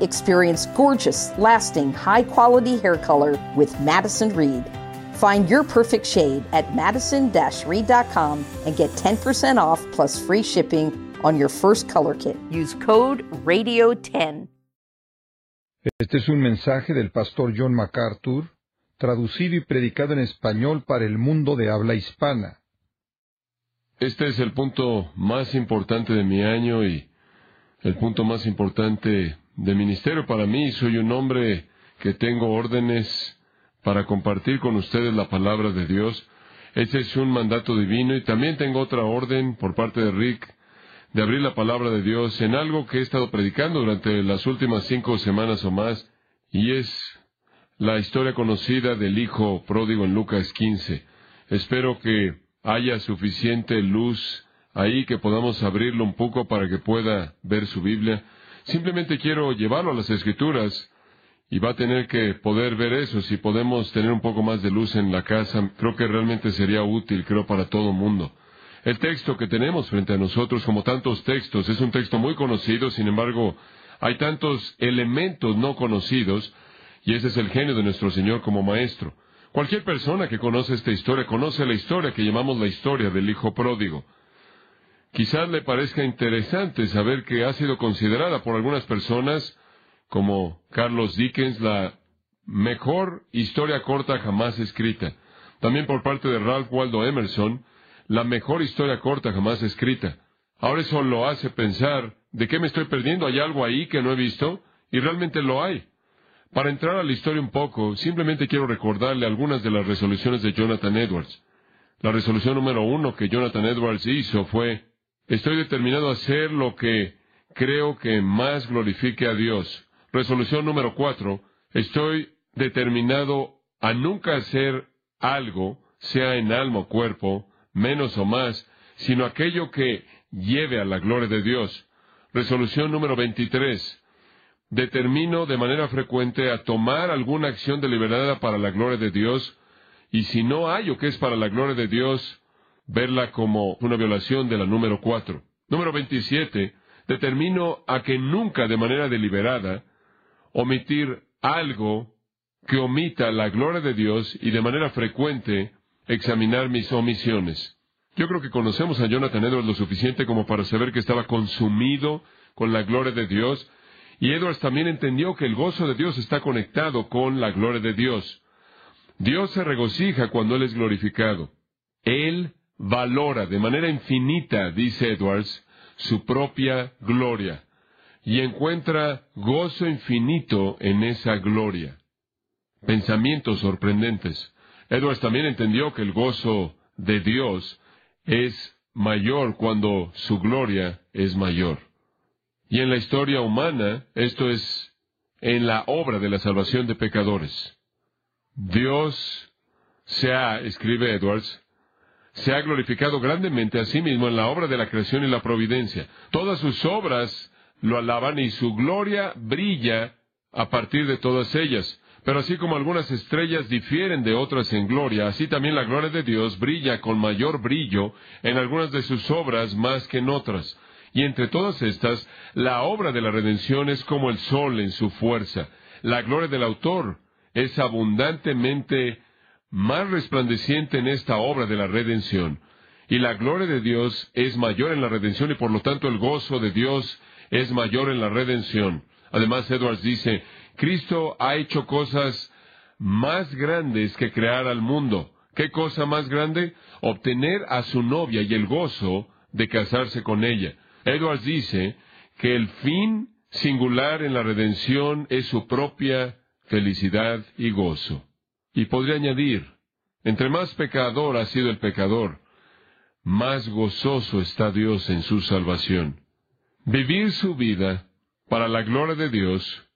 Experience gorgeous, lasting, high quality hair color with Madison Reed. Find your perfect shade at madison reed.com and get 10% off plus free shipping on your first color kit. Use code RADIO10. Este es un mensaje del pastor John MacArthur, traducido y predicado en español para el mundo de habla hispana. Este es el punto más importante de mi año y el punto más importante de ministerio para mí. Soy un hombre que tengo órdenes para compartir con ustedes la palabra de Dios. Ese es un mandato divino y también tengo otra orden por parte de Rick de abrir la palabra de Dios en algo que he estado predicando durante las últimas cinco semanas o más y es la historia conocida del Hijo pródigo en Lucas 15. Espero que haya suficiente luz ahí que podamos abrirlo un poco para que pueda ver su Biblia. Simplemente quiero llevarlo a las Escrituras y va a tener que poder ver eso. Si podemos tener un poco más de luz en la casa, creo que realmente sería útil, creo, para todo el mundo. El texto que tenemos frente a nosotros, como tantos textos, es un texto muy conocido, sin embargo, hay tantos elementos no conocidos, y ese es el genio de nuestro Señor como Maestro. Cualquier persona que conoce esta historia conoce la historia que llamamos la historia del Hijo Pródigo. Quizás le parezca interesante saber que ha sido considerada por algunas personas como Carlos Dickens, la mejor historia corta jamás escrita. También por parte de Ralph Waldo Emerson, la mejor historia corta jamás escrita. Ahora eso lo hace pensar, ¿de qué me estoy perdiendo? ¿Hay algo ahí que no he visto? Y realmente lo hay. Para entrar a la historia un poco, simplemente quiero recordarle algunas de las resoluciones de Jonathan Edwards. La resolución número uno que Jonathan Edwards hizo fue, estoy determinado a hacer lo que creo que más glorifique a Dios. Resolución número cuatro. Estoy determinado a nunca hacer algo, sea en alma o cuerpo, menos o más, sino aquello que lleve a la gloria de Dios. Resolución número 23. Determino de manera frecuente a tomar alguna acción deliberada para la gloria de Dios, y si no hay o que es para la gloria de Dios, verla como una violación de la número cuatro. Número 27. Determino a que nunca de manera deliberada omitir algo que omita la gloria de Dios y de manera frecuente examinar mis omisiones. Yo creo que conocemos a Jonathan Edwards lo suficiente como para saber que estaba consumido con la gloria de Dios, y Edwards también entendió que el gozo de Dios está conectado con la gloria de Dios. Dios se regocija cuando Él es glorificado. Él valora de manera infinita, dice Edwards, su propia gloria y encuentra gozo infinito en esa gloria. Pensamientos sorprendentes. Edwards también entendió que el gozo de Dios es mayor cuando su gloria es mayor. Y en la historia humana, esto es en la obra de la salvación de pecadores. Dios se ha, escribe Edwards, se ha glorificado grandemente a sí mismo en la obra de la creación y la providencia. Todas sus obras lo alaban y su gloria brilla a partir de todas ellas. Pero así como algunas estrellas difieren de otras en gloria, así también la gloria de Dios brilla con mayor brillo en algunas de sus obras más que en otras. Y entre todas estas, la obra de la redención es como el sol en su fuerza. La gloria del autor es abundantemente más resplandeciente en esta obra de la redención. Y la gloria de Dios es mayor en la redención y por lo tanto el gozo de Dios es mayor en la redención. Además, Edwards dice, Cristo ha hecho cosas más grandes que crear al mundo. ¿Qué cosa más grande? Obtener a su novia y el gozo de casarse con ella. Edwards dice que el fin singular en la redención es su propia felicidad y gozo. Y podría añadir, entre más pecador ha sido el pecador, más gozoso está Dios en su salvación. Vivir su vida para la gloria de Dios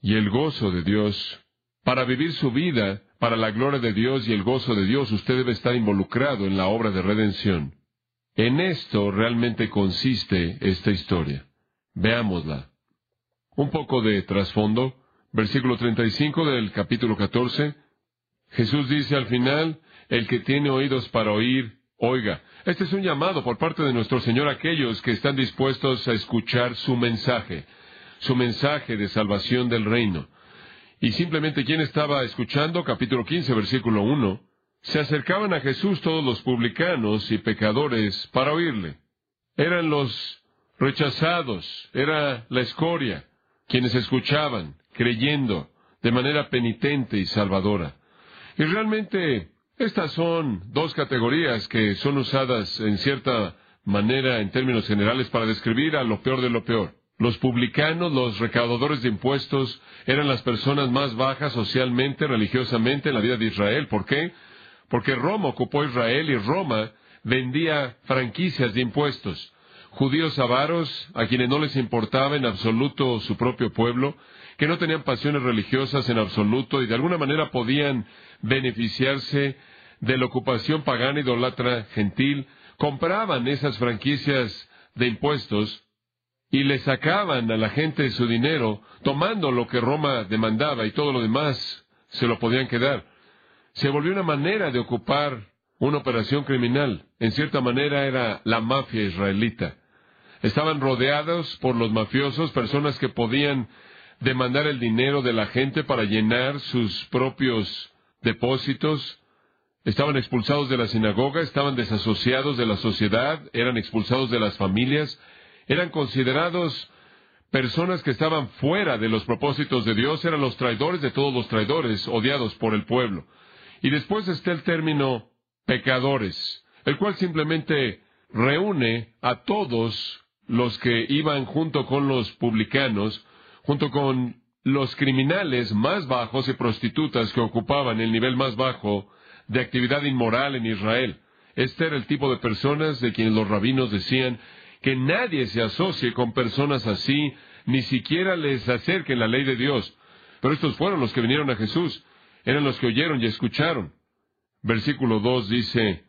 y el gozo de Dios. Para vivir su vida, para la gloria de Dios y el gozo de Dios, usted debe estar involucrado en la obra de redención. En esto realmente consiste esta historia. Veámosla. Un poco de trasfondo. Versículo 35 del capítulo 14. Jesús dice al final, el que tiene oídos para oír, oiga. Este es un llamado por parte de nuestro Señor a aquellos que están dispuestos a escuchar su mensaje, su mensaje de salvación del reino. Y simplemente quien estaba escuchando, capítulo 15, versículo 1, se acercaban a Jesús todos los publicanos y pecadores para oírle. Eran los rechazados, era la escoria, quienes escuchaban, creyendo, de manera penitente y salvadora. Y realmente estas son dos categorías que son usadas en cierta manera en términos generales para describir a lo peor de lo peor. Los publicanos, los recaudadores de impuestos, eran las personas más bajas socialmente, religiosamente en la vida de Israel. ¿Por qué? Porque Roma ocupó Israel y Roma vendía franquicias de impuestos. Judíos avaros, a quienes no les importaba en absoluto su propio pueblo, que no tenían pasiones religiosas en absoluto y de alguna manera podían beneficiarse de la ocupación pagana idolatra gentil, compraban esas franquicias de impuestos y le sacaban a la gente su dinero, tomando lo que Roma demandaba y todo lo demás se lo podían quedar. Se volvió una manera de ocupar una operación criminal. En cierta manera era la mafia israelita. Estaban rodeados por los mafiosos, personas que podían demandar el dinero de la gente para llenar sus propios depósitos, estaban expulsados de la sinagoga, estaban desasociados de la sociedad, eran expulsados de las familias, eran considerados personas que estaban fuera de los propósitos de Dios, eran los traidores de todos los traidores, odiados por el pueblo. Y después está el término pecadores, el cual simplemente reúne a todos los que iban junto con los publicanos, junto con los criminales más bajos y prostitutas que ocupaban el nivel más bajo de actividad inmoral en Israel. Este era el tipo de personas de quienes los rabinos decían que nadie se asocie con personas así, ni siquiera les acerquen la ley de Dios. Pero estos fueron los que vinieron a Jesús, eran los que oyeron y escucharon. Versículo 2 dice,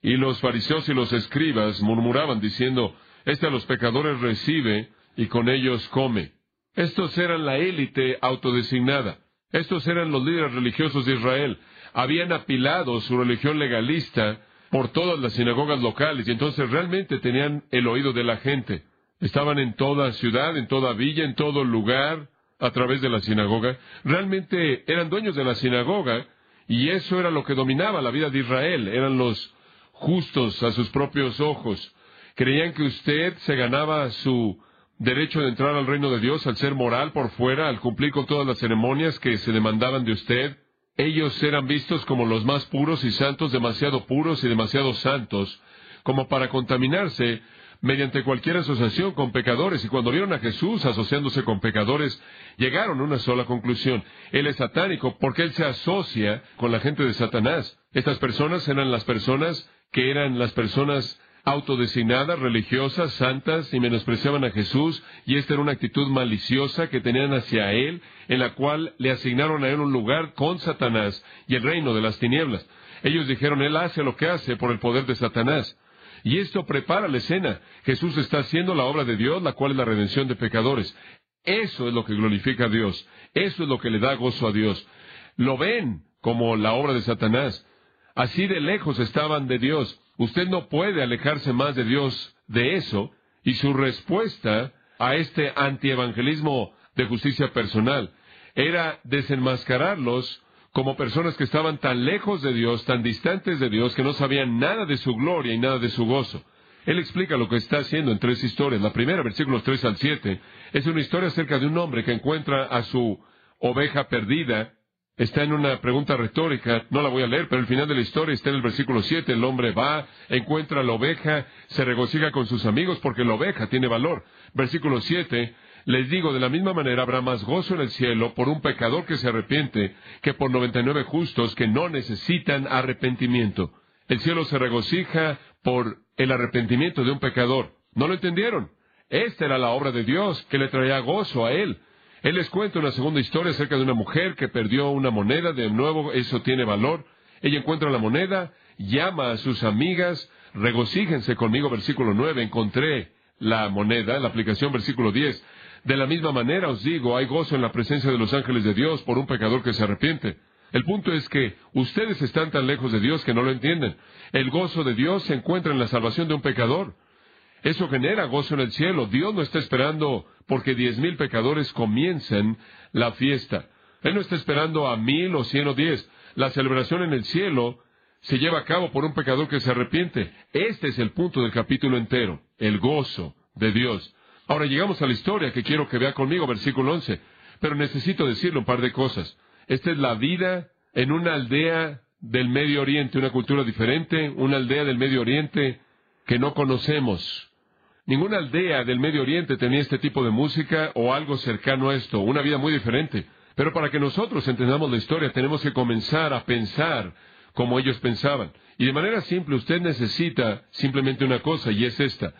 Y los fariseos y los escribas murmuraban diciendo, Este a los pecadores recibe y con ellos come. Estos eran la élite autodesignada. Estos eran los líderes religiosos de Israel. Habían apilado su religión legalista por todas las sinagogas locales y entonces realmente tenían el oído de la gente. Estaban en toda ciudad, en toda villa, en todo lugar, a través de la sinagoga. Realmente eran dueños de la sinagoga y eso era lo que dominaba la vida de Israel. Eran los justos a sus propios ojos. Creían que usted se ganaba su derecho de entrar al reino de Dios al ser moral por fuera, al cumplir con todas las ceremonias que se demandaban de usted. Ellos eran vistos como los más puros y santos, demasiado puros y demasiado santos, como para contaminarse mediante cualquier asociación con pecadores. Y cuando vieron a Jesús asociándose con pecadores, llegaron a una sola conclusión. Él es satánico porque él se asocia con la gente de Satanás. Estas personas eran las personas que eran las personas autodesignadas, religiosas, santas, y menospreciaban a Jesús, y esta era una actitud maliciosa que tenían hacia Él, en la cual le asignaron a Él un lugar con Satanás y el reino de las tinieblas. Ellos dijeron, Él hace lo que hace por el poder de Satanás. Y esto prepara la escena. Jesús está haciendo la obra de Dios, la cual es la redención de pecadores. Eso es lo que glorifica a Dios. Eso es lo que le da gozo a Dios. Lo ven como la obra de Satanás. Así de lejos estaban de Dios. Usted no puede alejarse más de Dios de eso, y su respuesta a este antievangelismo de justicia personal era desenmascararlos como personas que estaban tan lejos de Dios, tan distantes de Dios, que no sabían nada de su gloria y nada de su gozo. Él explica lo que está haciendo en tres historias. La primera, versículos 3 al 7, es una historia acerca de un hombre que encuentra a su oveja perdida está en una pregunta retórica, no la voy a leer, pero el final de la historia está en el versículo 7, el hombre va, encuentra la oveja, se regocija con sus amigos porque la oveja tiene valor. Versículo 7, les digo, de la misma manera habrá más gozo en el cielo por un pecador que se arrepiente que por 99 justos que no necesitan arrepentimiento. El cielo se regocija por el arrepentimiento de un pecador. ¿No lo entendieron? Esta era la obra de Dios que le traía gozo a él. Él les cuenta una segunda historia acerca de una mujer que perdió una moneda, de nuevo eso tiene valor. Ella encuentra la moneda, llama a sus amigas, regocíjense conmigo, versículo 9, encontré la moneda, la aplicación versículo 10. De la misma manera os digo, hay gozo en la presencia de los ángeles de Dios por un pecador que se arrepiente. El punto es que ustedes están tan lejos de Dios que no lo entienden. El gozo de Dios se encuentra en la salvación de un pecador. Eso genera gozo en el cielo. Dios no está esperando porque diez mil pecadores comiencen la fiesta. Él no está esperando a mil o cien o diez. La celebración en el cielo se lleva a cabo por un pecador que se arrepiente. Este es el punto del capítulo entero, el gozo de Dios. Ahora llegamos a la historia que quiero que vea conmigo, versículo 11. Pero necesito decirle un par de cosas. Esta es la vida en una aldea del Medio Oriente, una cultura diferente, una aldea del Medio Oriente que no conocemos. Ninguna aldea del Medio Oriente tenía este tipo de música o algo cercano a esto, una vida muy diferente. Pero para que nosotros entendamos la historia tenemos que comenzar a pensar como ellos pensaban. Y de manera simple usted necesita simplemente una cosa y es esta.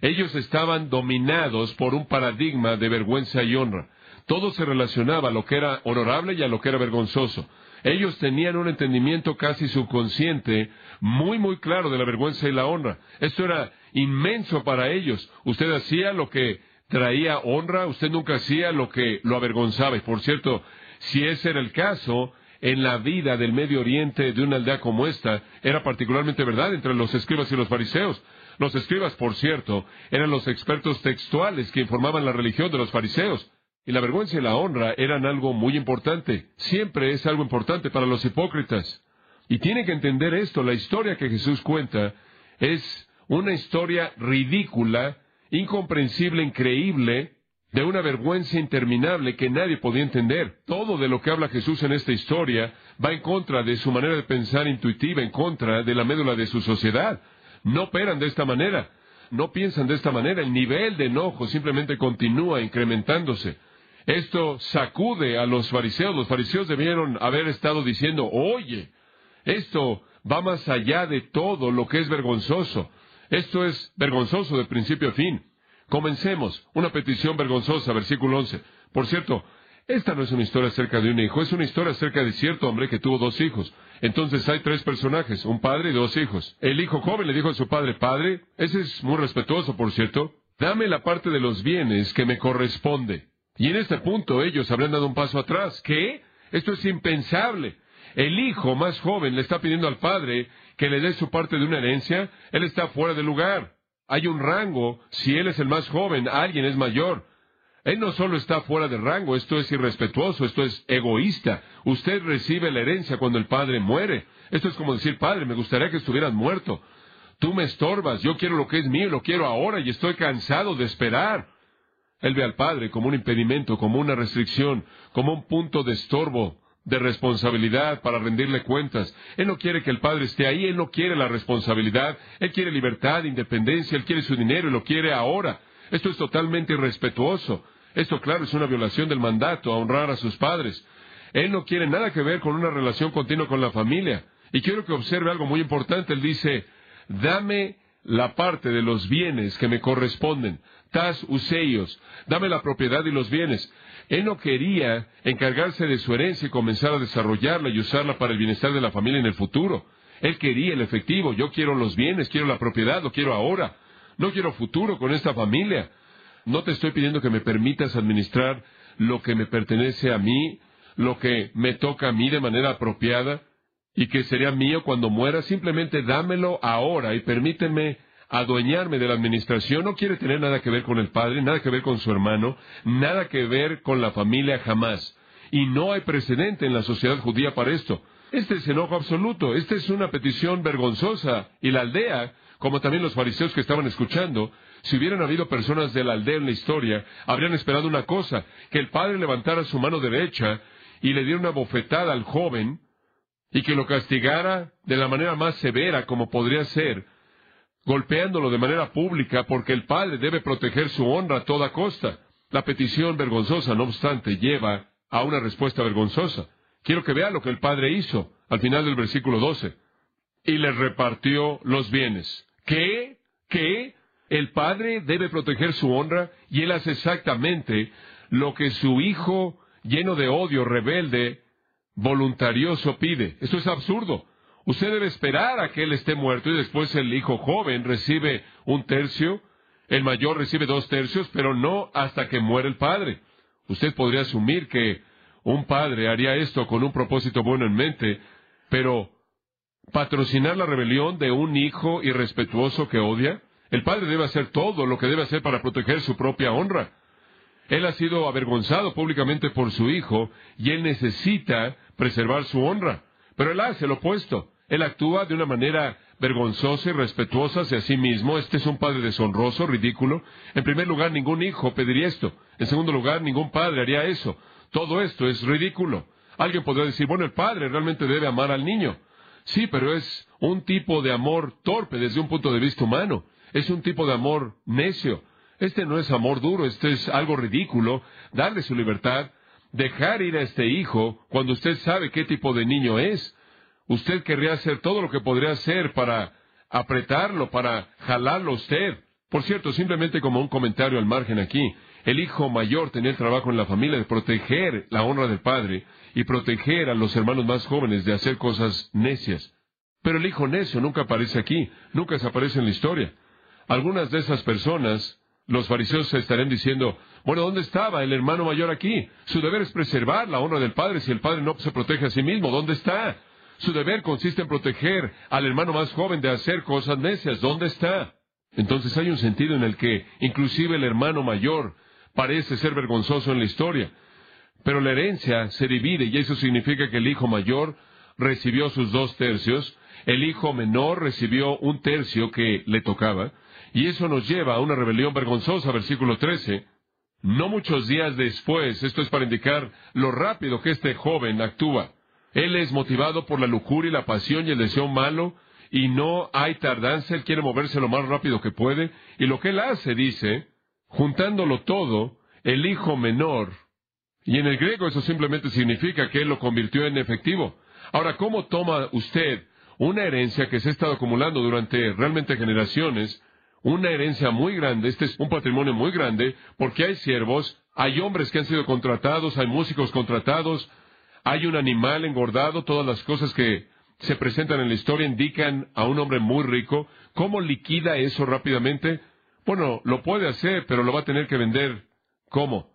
Ellos estaban dominados por un paradigma de vergüenza y honra. Todo se relacionaba a lo que era honorable y a lo que era vergonzoso. Ellos tenían un entendimiento casi subconsciente, muy, muy claro de la vergüenza y la honra. Esto era inmenso para ellos. Usted hacía lo que traía honra, usted nunca hacía lo que lo avergonzaba. Y por cierto, si ese era el caso, en la vida del Medio Oriente de una aldea como esta, era particularmente verdad entre los escribas y los fariseos. Los escribas, por cierto, eran los expertos textuales que informaban la religión de los fariseos. Y la vergüenza y la honra eran algo muy importante. Siempre es algo importante para los hipócritas. Y tiene que entender esto. La historia que Jesús cuenta es una historia ridícula, incomprensible, increíble, de una vergüenza interminable que nadie podía entender. Todo de lo que habla Jesús en esta historia va en contra de su manera de pensar intuitiva, en contra de la médula de su sociedad. No operan de esta manera, no piensan de esta manera. El nivel de enojo simplemente continúa incrementándose. Esto sacude a los fariseos. Los fariseos debieron haber estado diciendo, oye, esto va más allá de todo lo que es vergonzoso. Esto es vergonzoso de principio a fin. Comencemos. Una petición vergonzosa, versículo 11. Por cierto, esta no es una historia acerca de un hijo, es una historia acerca de cierto hombre que tuvo dos hijos. Entonces hay tres personajes, un padre y dos hijos. El hijo joven le dijo a su padre, Padre, ese es muy respetuoso, por cierto, dame la parte de los bienes que me corresponde. Y en este punto ellos habrían dado un paso atrás. ¿Qué? Esto es impensable. El hijo más joven le está pidiendo al padre que le dé su parte de una herencia. Él está fuera de lugar. Hay un rango, si él es el más joven, alguien es mayor. Él no solo está fuera de rango, esto es irrespetuoso, esto es egoísta. Usted recibe la herencia cuando el padre muere. Esto es como decir, padre, me gustaría que estuvieras muerto. Tú me estorbas, yo quiero lo que es mío, lo quiero ahora y estoy cansado de esperar. Él ve al padre como un impedimento, como una restricción, como un punto de estorbo de responsabilidad para rendirle cuentas. Él no quiere que el padre esté ahí, él no quiere la responsabilidad, él quiere libertad, independencia, él quiere su dinero y lo quiere ahora. Esto es totalmente irrespetuoso. Esto, claro, es una violación del mandato a honrar a sus padres. Él no quiere nada que ver con una relación continua con la familia. Y quiero que observe algo muy importante. Él dice, dame la parte de los bienes que me corresponden. Tas useios. Dame la propiedad y los bienes. Él no quería encargarse de su herencia y comenzar a desarrollarla y usarla para el bienestar de la familia en el futuro. Él quería el efectivo. Yo quiero los bienes, quiero la propiedad, lo quiero ahora. No quiero futuro con esta familia. No te estoy pidiendo que me permitas administrar lo que me pertenece a mí, lo que me toca a mí de manera apropiada y que sería mío cuando muera. Simplemente dámelo ahora y permíteme adueñarme de la administración, no quiere tener nada que ver con el padre, nada que ver con su hermano, nada que ver con la familia jamás. Y no hay precedente en la sociedad judía para esto. Este es enojo absoluto, esta es una petición vergonzosa. Y la aldea, como también los fariseos que estaban escuchando, si hubieran habido personas de la aldea en la historia, habrían esperado una cosa, que el padre levantara su mano derecha y le diera una bofetada al joven, y que lo castigara de la manera más severa como podría ser, golpeándolo de manera pública porque el padre debe proteger su honra a toda costa. La petición vergonzosa, no obstante, lleva a una respuesta vergonzosa. Quiero que vea lo que el padre hizo al final del versículo 12. Y le repartió los bienes. ¿Qué? ¿Qué? El padre debe proteger su honra y él hace exactamente lo que su hijo, lleno de odio, rebelde, voluntarioso pide. Esto es absurdo. Usted debe esperar a que él esté muerto y después el hijo joven recibe un tercio, el mayor recibe dos tercios, pero no hasta que muere el padre. Usted podría asumir que un padre haría esto con un propósito bueno en mente, pero patrocinar la rebelión de un hijo irrespetuoso que odia, el padre debe hacer todo lo que debe hacer para proteger su propia honra. Él ha sido avergonzado públicamente por su hijo y él necesita preservar su honra. Pero él hace lo opuesto. Él actúa de una manera vergonzosa y respetuosa hacia sí mismo. Este es un padre deshonroso, ridículo. En primer lugar, ningún hijo pediría esto. En segundo lugar, ningún padre haría eso. Todo esto es ridículo. Alguien podría decir, bueno, el padre realmente debe amar al niño. Sí, pero es un tipo de amor torpe desde un punto de vista humano. Es un tipo de amor necio. Este no es amor duro, este es algo ridículo. Darle su libertad, dejar ir a este hijo cuando usted sabe qué tipo de niño es. Usted querría hacer todo lo que podría hacer para apretarlo, para jalarlo usted. Por cierto, simplemente como un comentario al margen aquí, el hijo mayor tenía el trabajo en la familia de proteger la honra del padre y proteger a los hermanos más jóvenes de hacer cosas necias. Pero el hijo necio nunca aparece aquí, nunca se aparece en la historia. Algunas de esas personas, los fariseos estarían diciendo, bueno, ¿dónde estaba el hermano mayor aquí? Su deber es preservar la honra del padre si el padre no se protege a sí mismo. ¿Dónde está? Su deber consiste en proteger al hermano más joven de hacer cosas necias. ¿Dónde está? Entonces hay un sentido en el que inclusive el hermano mayor parece ser vergonzoso en la historia. Pero la herencia se divide y eso significa que el hijo mayor recibió sus dos tercios, el hijo menor recibió un tercio que le tocaba, y eso nos lleva a una rebelión vergonzosa, versículo 13. No muchos días después, esto es para indicar lo rápido que este joven actúa. Él es motivado por la lujuria y la pasión y el deseo malo, y no hay tardanza, él quiere moverse lo más rápido que puede, y lo que él hace, dice, juntándolo todo, el hijo menor, y en el griego eso simplemente significa que él lo convirtió en efectivo. Ahora, ¿cómo toma usted una herencia que se ha estado acumulando durante realmente generaciones, una herencia muy grande, este es un patrimonio muy grande, porque hay siervos, hay hombres que han sido contratados, hay músicos contratados, hay un animal engordado, todas las cosas que se presentan en la historia indican a un hombre muy rico. ¿Cómo liquida eso rápidamente? Bueno, lo puede hacer, pero lo va a tener que vender. ¿Cómo?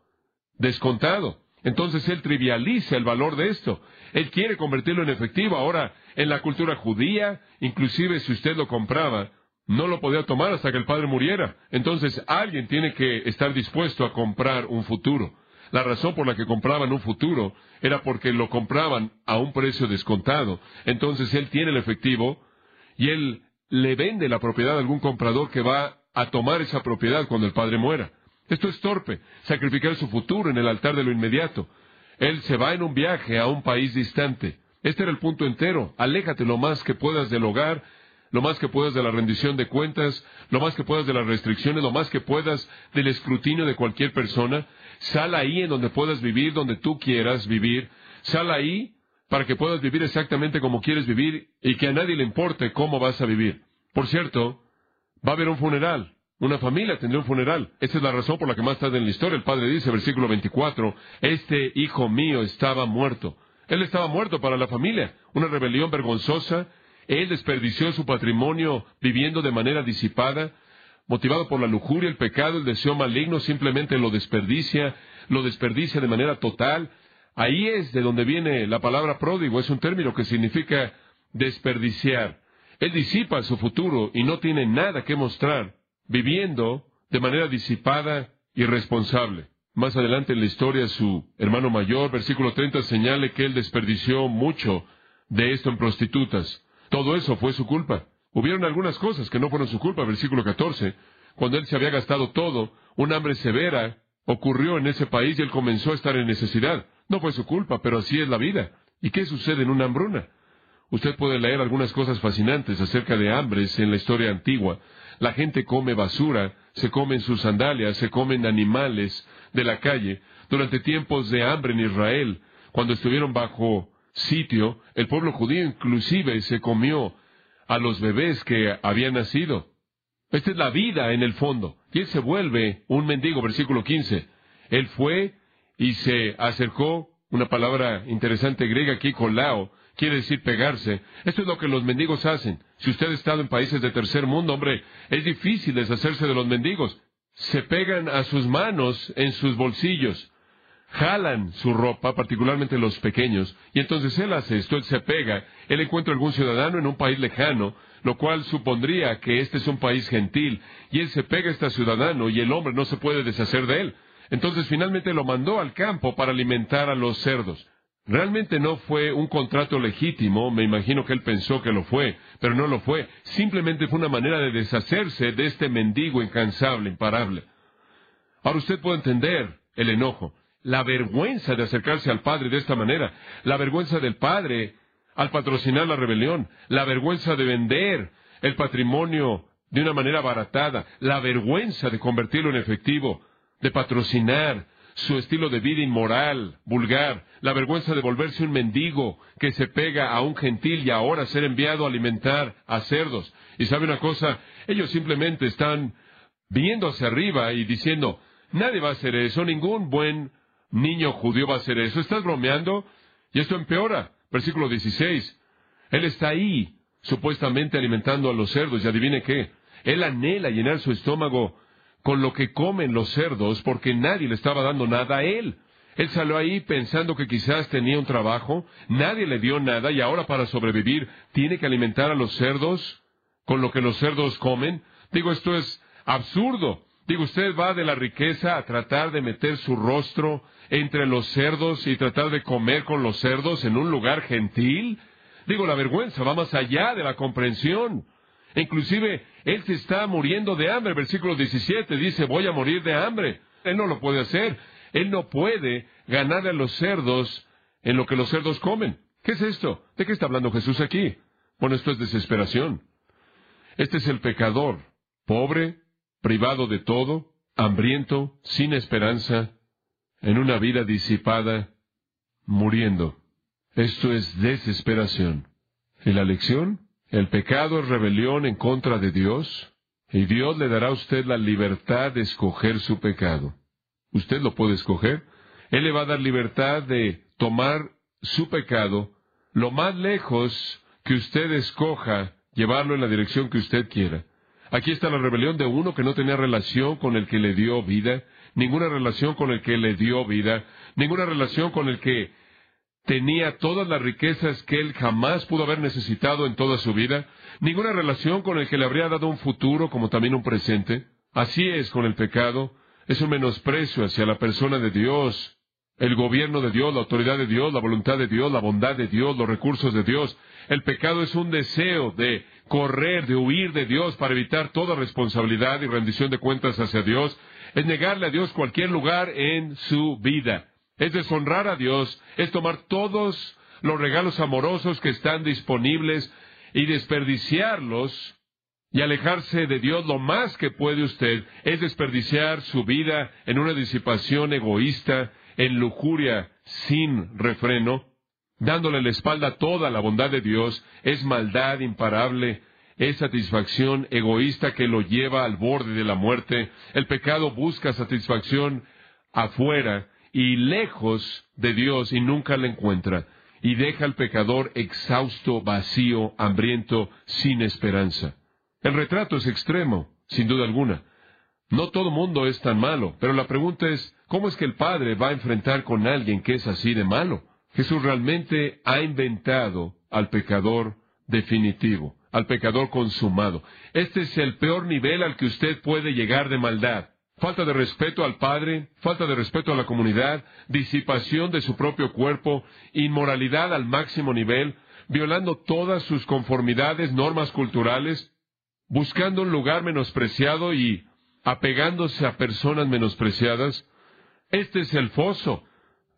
Descontado. Entonces él trivializa el valor de esto. Él quiere convertirlo en efectivo. Ahora, en la cultura judía, inclusive si usted lo compraba, no lo podía tomar hasta que el padre muriera. Entonces alguien tiene que estar dispuesto a comprar un futuro. La razón por la que compraban un futuro era porque lo compraban a un precio descontado. Entonces él tiene el efectivo y él le vende la propiedad a algún comprador que va a tomar esa propiedad cuando el padre muera. Esto es torpe, sacrificar su futuro en el altar de lo inmediato. Él se va en un viaje a un país distante. Este era el punto entero. Aléjate lo más que puedas del hogar, lo más que puedas de la rendición de cuentas, lo más que puedas de las restricciones, lo más que puedas del escrutinio de cualquier persona. Sal ahí en donde puedas vivir, donde tú quieras vivir. Sal ahí para que puedas vivir exactamente como quieres vivir y que a nadie le importe cómo vas a vivir. Por cierto, va a haber un funeral. Una familia tendría un funeral. Esa es la razón por la que más tarde en la historia el padre dice, versículo 24, este hijo mío estaba muerto. Él estaba muerto para la familia. Una rebelión vergonzosa. Él desperdició su patrimonio viviendo de manera disipada, motivado por la lujuria, el pecado, el deseo maligno, simplemente lo desperdicia, lo desperdicia de manera total. Ahí es de donde viene la palabra pródigo. Es un término que significa desperdiciar. Él disipa su futuro y no tiene nada que mostrar viviendo de manera disipada y responsable. Más adelante en la historia, su hermano mayor, versículo 30, señale que él desperdició mucho de esto en prostitutas. Todo eso fue su culpa. Hubieron algunas cosas que no fueron su culpa, versículo 14. Cuando él se había gastado todo, un hambre severa ocurrió en ese país y él comenzó a estar en necesidad. No fue su culpa, pero así es la vida. ¿Y qué sucede en una hambruna? Usted puede leer algunas cosas fascinantes acerca de hambres en la historia antigua, la gente come basura, se comen sus sandalias, se comen animales de la calle. Durante tiempos de hambre en Israel, cuando estuvieron bajo sitio, el pueblo judío inclusive se comió a los bebés que habían nacido. Esta es la vida en el fondo. Y él se vuelve un mendigo, versículo 15. Él fue y se acercó, una palabra interesante griega aquí, colao, quiere decir pegarse. Esto es lo que los mendigos hacen. Si usted ha estado en países de tercer mundo, hombre, es difícil deshacerse de los mendigos. Se pegan a sus manos en sus bolsillos, jalan su ropa, particularmente los pequeños, y entonces él hace esto, él se pega, él encuentra algún ciudadano en un país lejano, lo cual supondría que este es un país gentil, y él se pega a este ciudadano y el hombre no se puede deshacer de él. Entonces finalmente lo mandó al campo para alimentar a los cerdos. Realmente no fue un contrato legítimo, me imagino que él pensó que lo fue, pero no lo fue. Simplemente fue una manera de deshacerse de este mendigo incansable, imparable. Ahora usted puede entender el enojo, la vergüenza de acercarse al Padre de esta manera, la vergüenza del Padre al patrocinar la rebelión, la vergüenza de vender el patrimonio de una manera abaratada, la vergüenza de convertirlo en efectivo, de patrocinar su estilo de vida inmoral, vulgar, la vergüenza de volverse un mendigo que se pega a un gentil y ahora ser enviado a alimentar a cerdos. Y sabe una cosa, ellos simplemente están viendo hacia arriba y diciendo, nadie va a hacer eso, ningún buen niño judío va a hacer eso. ¿Estás bromeando? Y esto empeora. Versículo 16. Él está ahí, supuestamente alimentando a los cerdos, y adivine qué. Él anhela llenar su estómago con lo que comen los cerdos porque nadie le estaba dando nada a él. Él salió ahí pensando que quizás tenía un trabajo, nadie le dio nada y ahora para sobrevivir tiene que alimentar a los cerdos con lo que los cerdos comen. Digo, esto es absurdo. Digo, usted va de la riqueza a tratar de meter su rostro entre los cerdos y tratar de comer con los cerdos en un lugar gentil. Digo, la vergüenza va más allá de la comprensión. Inclusive, él se está muriendo de hambre. Versículo 17 dice, voy a morir de hambre. Él no lo puede hacer. Él no puede ganarle a los cerdos en lo que los cerdos comen. ¿Qué es esto? ¿De qué está hablando Jesús aquí? Bueno, esto es desesperación. Este es el pecador, pobre, privado de todo, hambriento, sin esperanza, en una vida disipada, muriendo. Esto es desesperación. ¿Y la lección? El pecado es rebelión en contra de Dios, y Dios le dará a usted la libertad de escoger su pecado. Usted lo puede escoger. Él le va a dar libertad de tomar su pecado lo más lejos que usted escoja, llevarlo en la dirección que usted quiera. Aquí está la rebelión de uno que no tenía relación con el que le dio vida, ninguna relación con el que le dio vida, ninguna relación con el que tenía todas las riquezas que él jamás pudo haber necesitado en toda su vida, ninguna relación con el que le habría dado un futuro como también un presente. Así es con el pecado, es un menosprecio hacia la persona de Dios, el gobierno de Dios, la autoridad de Dios, la voluntad de Dios, la bondad de Dios, los recursos de Dios. El pecado es un deseo de correr, de huir de Dios para evitar toda responsabilidad y rendición de cuentas hacia Dios. Es negarle a Dios cualquier lugar en su vida. Es deshonrar a Dios, es tomar todos los regalos amorosos que están disponibles y desperdiciarlos y alejarse de Dios lo más que puede usted, es desperdiciar su vida en una disipación egoísta, en lujuria sin refreno, dándole la espalda a toda la bondad de Dios, es maldad imparable, es satisfacción egoísta que lo lleva al borde de la muerte, el pecado busca satisfacción afuera, y lejos de Dios y nunca la encuentra, y deja al pecador exhausto, vacío, hambriento, sin esperanza. El retrato es extremo, sin duda alguna. No todo mundo es tan malo, pero la pregunta es, ¿cómo es que el Padre va a enfrentar con alguien que es así de malo? Jesús realmente ha inventado al pecador definitivo, al pecador consumado. Este es el peor nivel al que usted puede llegar de maldad falta de respeto al Padre, falta de respeto a la comunidad, disipación de su propio cuerpo, inmoralidad al máximo nivel, violando todas sus conformidades, normas culturales, buscando un lugar menospreciado y apegándose a personas menospreciadas. Este es el foso.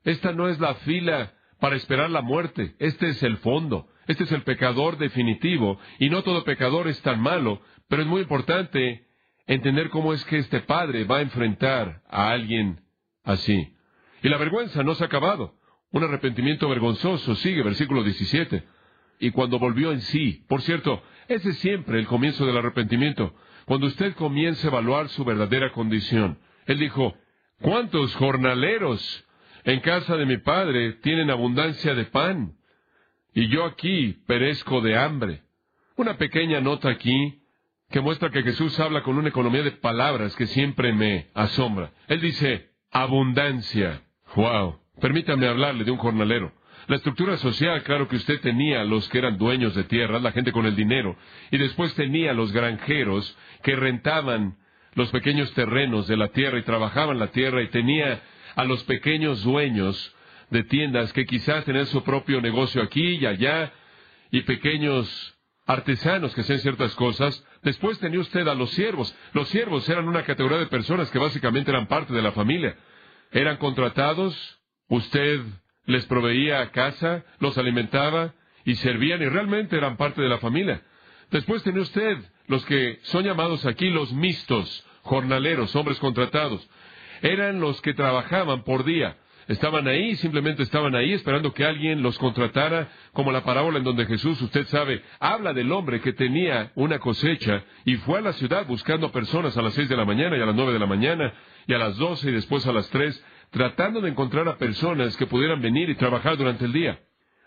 Esta no es la fila para esperar la muerte. Este es el fondo. Este es el pecador definitivo. Y no todo pecador es tan malo, pero es muy importante entender cómo es que este padre va a enfrentar a alguien así. Y la vergüenza no se ha acabado. Un arrepentimiento vergonzoso sigue, versículo 17. Y cuando volvió en sí, por cierto, ese es siempre el comienzo del arrepentimiento, cuando usted comienza a evaluar su verdadera condición. Él dijo, ¿cuántos jornaleros En casa de mi padre tienen abundancia de pan, y yo aquí perezco de hambre. Una pequeña nota aquí que muestra que Jesús habla con una economía de palabras que siempre me asombra. Él dice, abundancia. Wow. Permítame hablarle de un jornalero. La estructura social, claro que usted tenía los que eran dueños de tierras, la gente con el dinero, y después tenía los granjeros que rentaban los pequeños terrenos de la tierra y trabajaban la tierra, y tenía a los pequeños dueños de tiendas que quizás tenían su propio negocio aquí y allá, y pequeños artesanos que hacían ciertas cosas. Después tenía usted a los siervos. Los siervos eran una categoría de personas que básicamente eran parte de la familia. Eran contratados, usted les proveía casa, los alimentaba y servían y realmente eran parte de la familia. Después tiene usted los que son llamados aquí los mixtos, jornaleros, hombres contratados. Eran los que trabajaban por día. Estaban ahí, simplemente estaban ahí esperando que alguien los contratara, como la parábola en donde Jesús, usted sabe, habla del hombre que tenía una cosecha y fue a la ciudad buscando personas a las seis de la mañana y a las nueve de la mañana y a las doce y después a las tres tratando de encontrar a personas que pudieran venir y trabajar durante el día.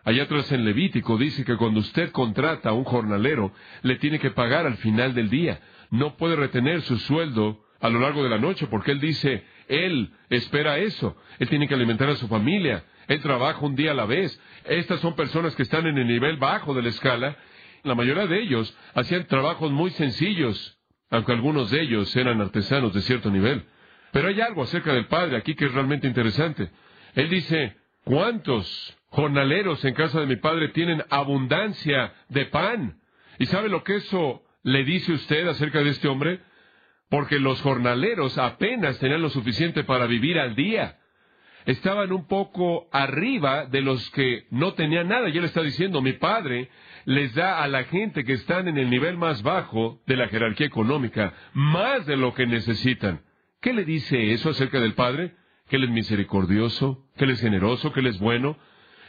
Allá atrás en Levítico dice que cuando usted contrata a un jornalero, le tiene que pagar al final del día. No puede retener su sueldo a lo largo de la noche porque él dice, él espera eso. Él tiene que alimentar a su familia. Él trabaja un día a la vez. Estas son personas que están en el nivel bajo de la escala. La mayoría de ellos hacían trabajos muy sencillos, aunque algunos de ellos eran artesanos de cierto nivel. Pero hay algo acerca del Padre aquí que es realmente interesante. Él dice, ¿cuántos jornaleros en casa de mi Padre tienen abundancia de pan? ¿Y sabe lo que eso le dice usted acerca de este hombre? Porque los jornaleros apenas tenían lo suficiente para vivir al día. Estaban un poco arriba de los que no tenían nada. Y él está diciendo, mi padre les da a la gente que están en el nivel más bajo de la jerarquía económica más de lo que necesitan. ¿Qué le dice eso acerca del Padre? Que Él es misericordioso, que Él es generoso, que Él es bueno.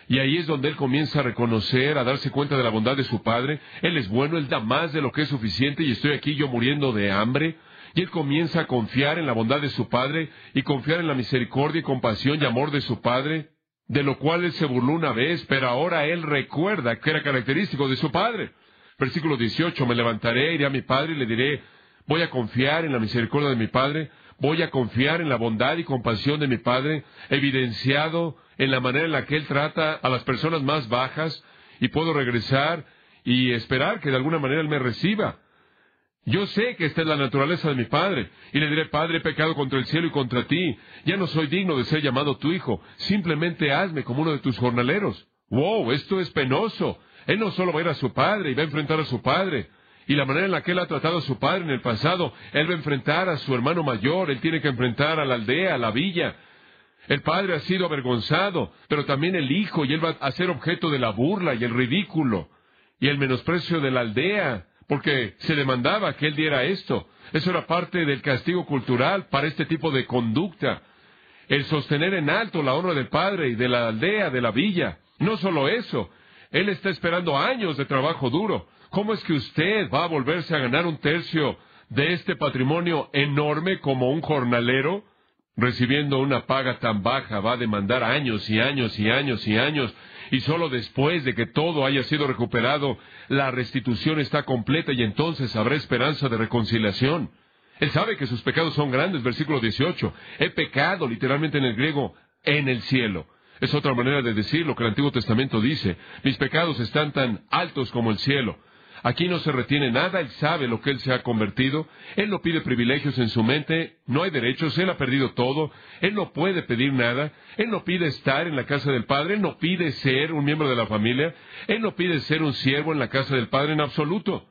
Y ahí es donde Él comienza a reconocer, a darse cuenta de la bondad de su Padre. Él es bueno, Él da más de lo que es suficiente y estoy aquí yo muriendo de hambre. Y Él comienza a confiar en la bondad de su Padre y confiar en la misericordia y compasión y amor de su Padre, de lo cual Él se burló una vez, pero ahora Él recuerda que era característico de su Padre. Versículo 18, me levantaré, iré a mi Padre y le diré, voy a confiar en la misericordia de mi Padre, Voy a confiar en la bondad y compasión de mi Padre, evidenciado en la manera en la que Él trata a las personas más bajas, y puedo regresar y esperar que de alguna manera Él me reciba. Yo sé que esta es la naturaleza de mi Padre, y le diré, Padre, he pecado contra el cielo y contra ti, ya no soy digno de ser llamado tu hijo, simplemente hazme como uno de tus jornaleros. ¡Wow! Esto es penoso. Él no solo va a ir a su Padre y va a enfrentar a su Padre, y la manera en la que él ha tratado a su padre en el pasado, él va a enfrentar a su hermano mayor, él tiene que enfrentar a la aldea, a la villa. El padre ha sido avergonzado, pero también el hijo, y él va a ser objeto de la burla y el ridículo y el menosprecio de la aldea, porque se demandaba que él diera esto. Eso era parte del castigo cultural para este tipo de conducta. El sostener en alto la honra del padre y de la aldea, de la villa. No solo eso, él está esperando años de trabajo duro. ¿Cómo es que usted va a volverse a ganar un tercio de este patrimonio enorme como un jornalero? Recibiendo una paga tan baja va a demandar años y años y años y años, y solo después de que todo haya sido recuperado, la restitución está completa y entonces habrá esperanza de reconciliación. Él sabe que sus pecados son grandes, versículo 18. He pecado, literalmente en el griego, en el cielo. Es otra manera de decir lo que el Antiguo Testamento dice. Mis pecados están tan altos como el cielo. Aquí no se retiene nada, él sabe lo que él se ha convertido, él no pide privilegios en su mente, no hay derechos, él ha perdido todo, él no puede pedir nada, él no pide estar en la casa del Padre, él no pide ser un miembro de la familia, él no pide ser un siervo en la casa del Padre en absoluto.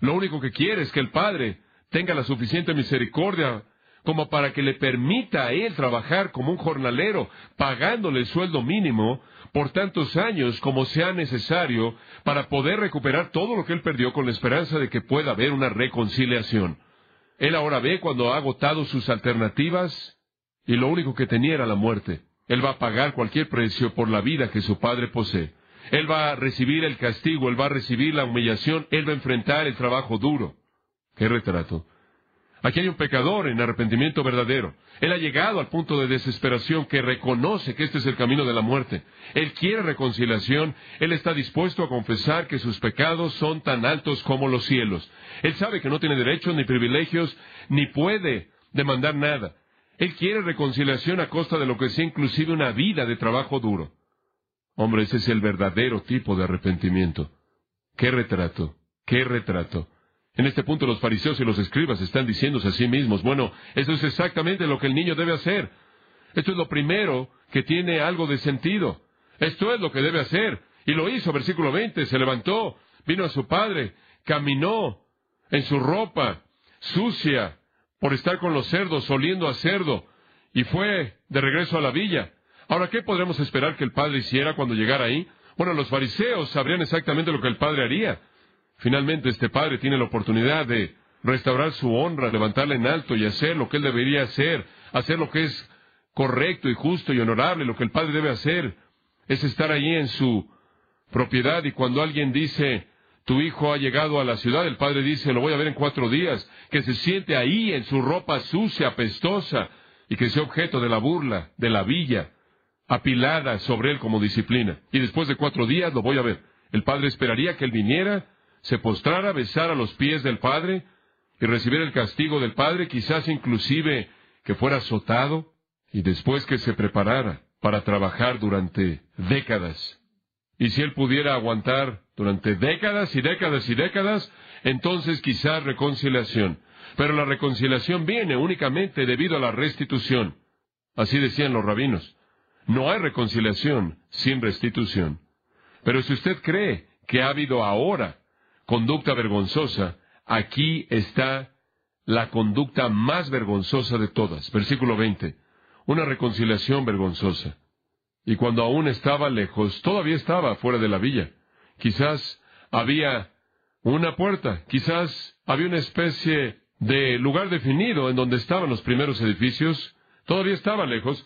Lo único que quiere es que el Padre tenga la suficiente misericordia como para que le permita a él trabajar como un jornalero, pagándole el sueldo mínimo por tantos años como sea necesario para poder recuperar todo lo que él perdió con la esperanza de que pueda haber una reconciliación. Él ahora ve cuando ha agotado sus alternativas y lo único que tenía era la muerte. Él va a pagar cualquier precio por la vida que su padre posee. Él va a recibir el castigo, él va a recibir la humillación, él va a enfrentar el trabajo duro. ¡Qué retrato! Aquí hay un pecador en arrepentimiento verdadero. Él ha llegado al punto de desesperación que reconoce que este es el camino de la muerte. Él quiere reconciliación. Él está dispuesto a confesar que sus pecados son tan altos como los cielos. Él sabe que no tiene derechos ni privilegios, ni puede demandar nada. Él quiere reconciliación a costa de lo que sea inclusive una vida de trabajo duro. Hombre, ese es el verdadero tipo de arrepentimiento. ¡Qué retrato! ¡Qué retrato! En este punto los fariseos y los escribas están diciéndose a sí mismos, bueno, eso es exactamente lo que el niño debe hacer. Esto es lo primero que tiene algo de sentido. Esto es lo que debe hacer. Y lo hizo, versículo 20, se levantó, vino a su padre, caminó en su ropa sucia por estar con los cerdos, oliendo a cerdo, y fue de regreso a la villa. Ahora, ¿qué podremos esperar que el padre hiciera cuando llegara ahí? Bueno, los fariseos sabrían exactamente lo que el padre haría. Finalmente este padre tiene la oportunidad de restaurar su honra, levantarla en alto y hacer lo que él debería hacer, hacer lo que es correcto y justo y honorable, lo que el padre debe hacer, es estar allí en su propiedad y cuando alguien dice, tu hijo ha llegado a la ciudad, el padre dice, lo voy a ver en cuatro días, que se siente ahí en su ropa sucia, apestosa, y que sea objeto de la burla, de la villa, apilada sobre él como disciplina. Y después de cuatro días lo voy a ver. El padre esperaría que él viniera, se postrara, besara los pies del Padre y recibiera el castigo del Padre, quizás inclusive que fuera azotado y después que se preparara para trabajar durante décadas. Y si él pudiera aguantar durante décadas y décadas y décadas, entonces quizás reconciliación. Pero la reconciliación viene únicamente debido a la restitución. Así decían los rabinos. No hay reconciliación sin restitución. Pero si usted cree que ha habido ahora conducta vergonzosa, aquí está la conducta más vergonzosa de todas. Versículo 20. Una reconciliación vergonzosa. Y cuando aún estaba lejos, todavía estaba fuera de la villa. Quizás había una puerta, quizás había una especie de lugar definido en donde estaban los primeros edificios. Todavía estaba lejos.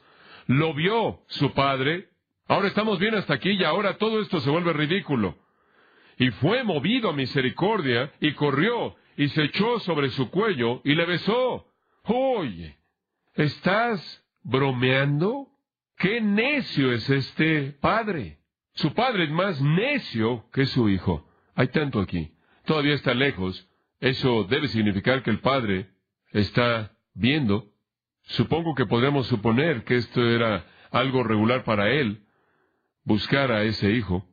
Lo vio su padre. Ahora estamos bien hasta aquí y ahora todo esto se vuelve ridículo y fue movido a misericordia, y corrió, y se echó sobre su cuello, y le besó. Oye, ¿estás bromeando? ¿Qué necio es este padre? Su padre es más necio que su hijo. Hay tanto aquí. Todavía está lejos. Eso debe significar que el padre está viendo. Supongo que podemos suponer que esto era algo regular para él. Buscar a ese hijo.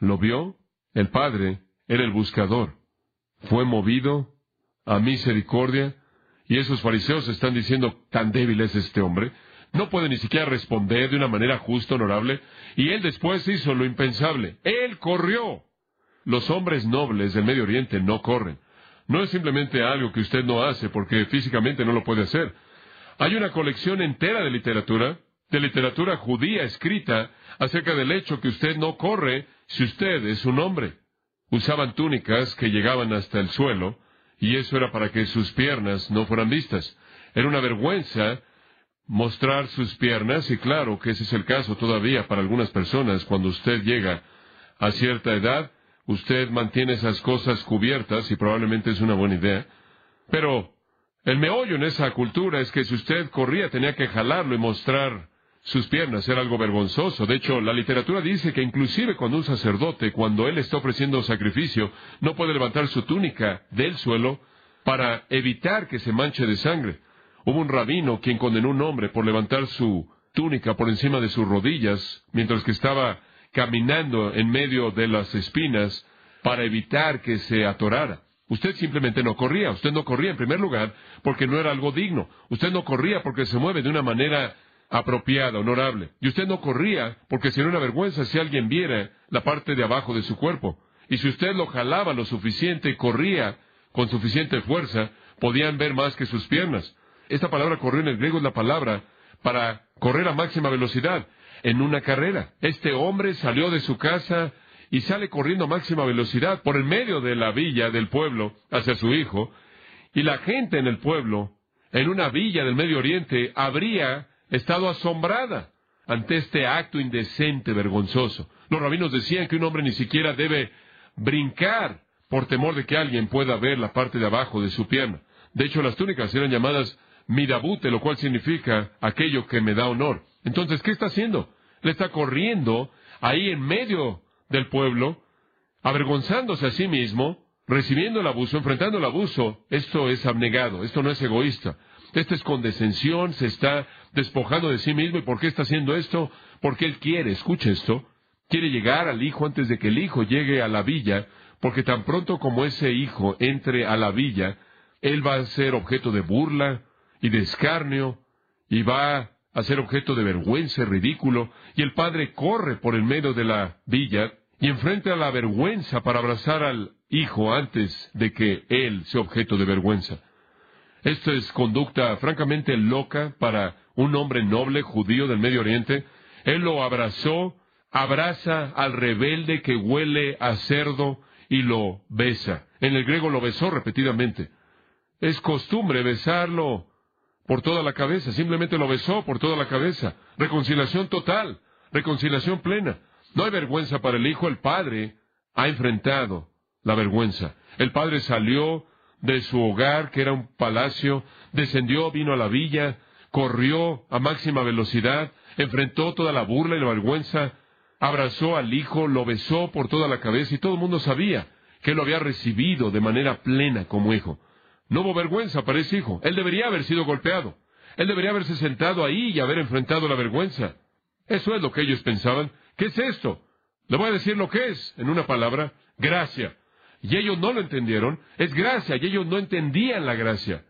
¿Lo vio? El Padre era el buscador. Fue movido a misericordia. Y esos fariseos están diciendo, tan débil es este hombre. No puede ni siquiera responder de una manera justa, honorable. Y él después hizo lo impensable. Él corrió. Los hombres nobles del Medio Oriente no corren. No es simplemente algo que usted no hace porque físicamente no lo puede hacer. Hay una colección entera de literatura, de literatura judía escrita acerca del hecho que usted no corre si usted es un hombre. Usaban túnicas que llegaban hasta el suelo, y eso era para que sus piernas no fueran vistas. Era una vergüenza mostrar sus piernas, y claro que ese es el caso todavía para algunas personas. Cuando usted llega a cierta edad, usted mantiene esas cosas cubiertas, y probablemente es una buena idea. Pero el meollo en esa cultura es que si usted corría tenía que jalarlo y mostrar sus piernas era algo vergonzoso. De hecho, la literatura dice que inclusive cuando un sacerdote, cuando él está ofreciendo sacrificio, no puede levantar su túnica del suelo para evitar que se manche de sangre. Hubo un rabino quien condenó a un hombre por levantar su túnica por encima de sus rodillas mientras que estaba caminando en medio de las espinas para evitar que se atorara. Usted simplemente no corría, usted no corría en primer lugar porque no era algo digno, usted no corría porque se mueve de una manera apropiada, honorable. Y usted no corría porque sería una vergüenza si alguien viera la parte de abajo de su cuerpo. Y si usted lo jalaba lo suficiente y corría con suficiente fuerza, podían ver más que sus piernas. Esta palabra corrió en el griego es la palabra para correr a máxima velocidad en una carrera. Este hombre salió de su casa y sale corriendo a máxima velocidad por el medio de la villa del pueblo hacia su hijo, y la gente en el pueblo, en una villa del Medio Oriente, habría estado asombrada ante este acto indecente, vergonzoso. Los rabinos decían que un hombre ni siquiera debe brincar por temor de que alguien pueda ver la parte de abajo de su pierna. De hecho, las túnicas eran llamadas midabute, lo cual significa aquello que me da honor. Entonces, ¿qué está haciendo? Le está corriendo ahí en medio del pueblo, avergonzándose a sí mismo, recibiendo el abuso, enfrentando el abuso. Esto es abnegado, esto no es egoísta. Esta es condescensión, se está despojando de sí mismo. ¿Y por qué está haciendo esto? Porque él quiere, escuche esto, quiere llegar al hijo antes de que el hijo llegue a la villa, porque tan pronto como ese hijo entre a la villa, él va a ser objeto de burla y de escarnio, y va a ser objeto de vergüenza y ridículo, y el padre corre por el medio de la villa y enfrenta la vergüenza para abrazar al hijo antes de que él sea objeto de vergüenza. Esto es conducta francamente loca para un hombre noble judío del Medio Oriente. Él lo abrazó, abraza al rebelde que huele a cerdo y lo besa. En el griego lo besó repetidamente. Es costumbre besarlo por toda la cabeza, simplemente lo besó por toda la cabeza. Reconciliación total, reconciliación plena. No hay vergüenza para el hijo, el padre ha enfrentado la vergüenza. El padre salió de su hogar, que era un palacio, descendió, vino a la villa, corrió a máxima velocidad, enfrentó toda la burla y la vergüenza, abrazó al hijo, lo besó por toda la cabeza y todo el mundo sabía que lo había recibido de manera plena como hijo. No hubo vergüenza para ese hijo. Él debería haber sido golpeado. Él debería haberse sentado ahí y haber enfrentado la vergüenza. Eso es lo que ellos pensaban. ¿Qué es esto? Le voy a decir lo que es, en una palabra, gracia y ellos no lo entendieron, es gracia, y ellos no entendían la gracia.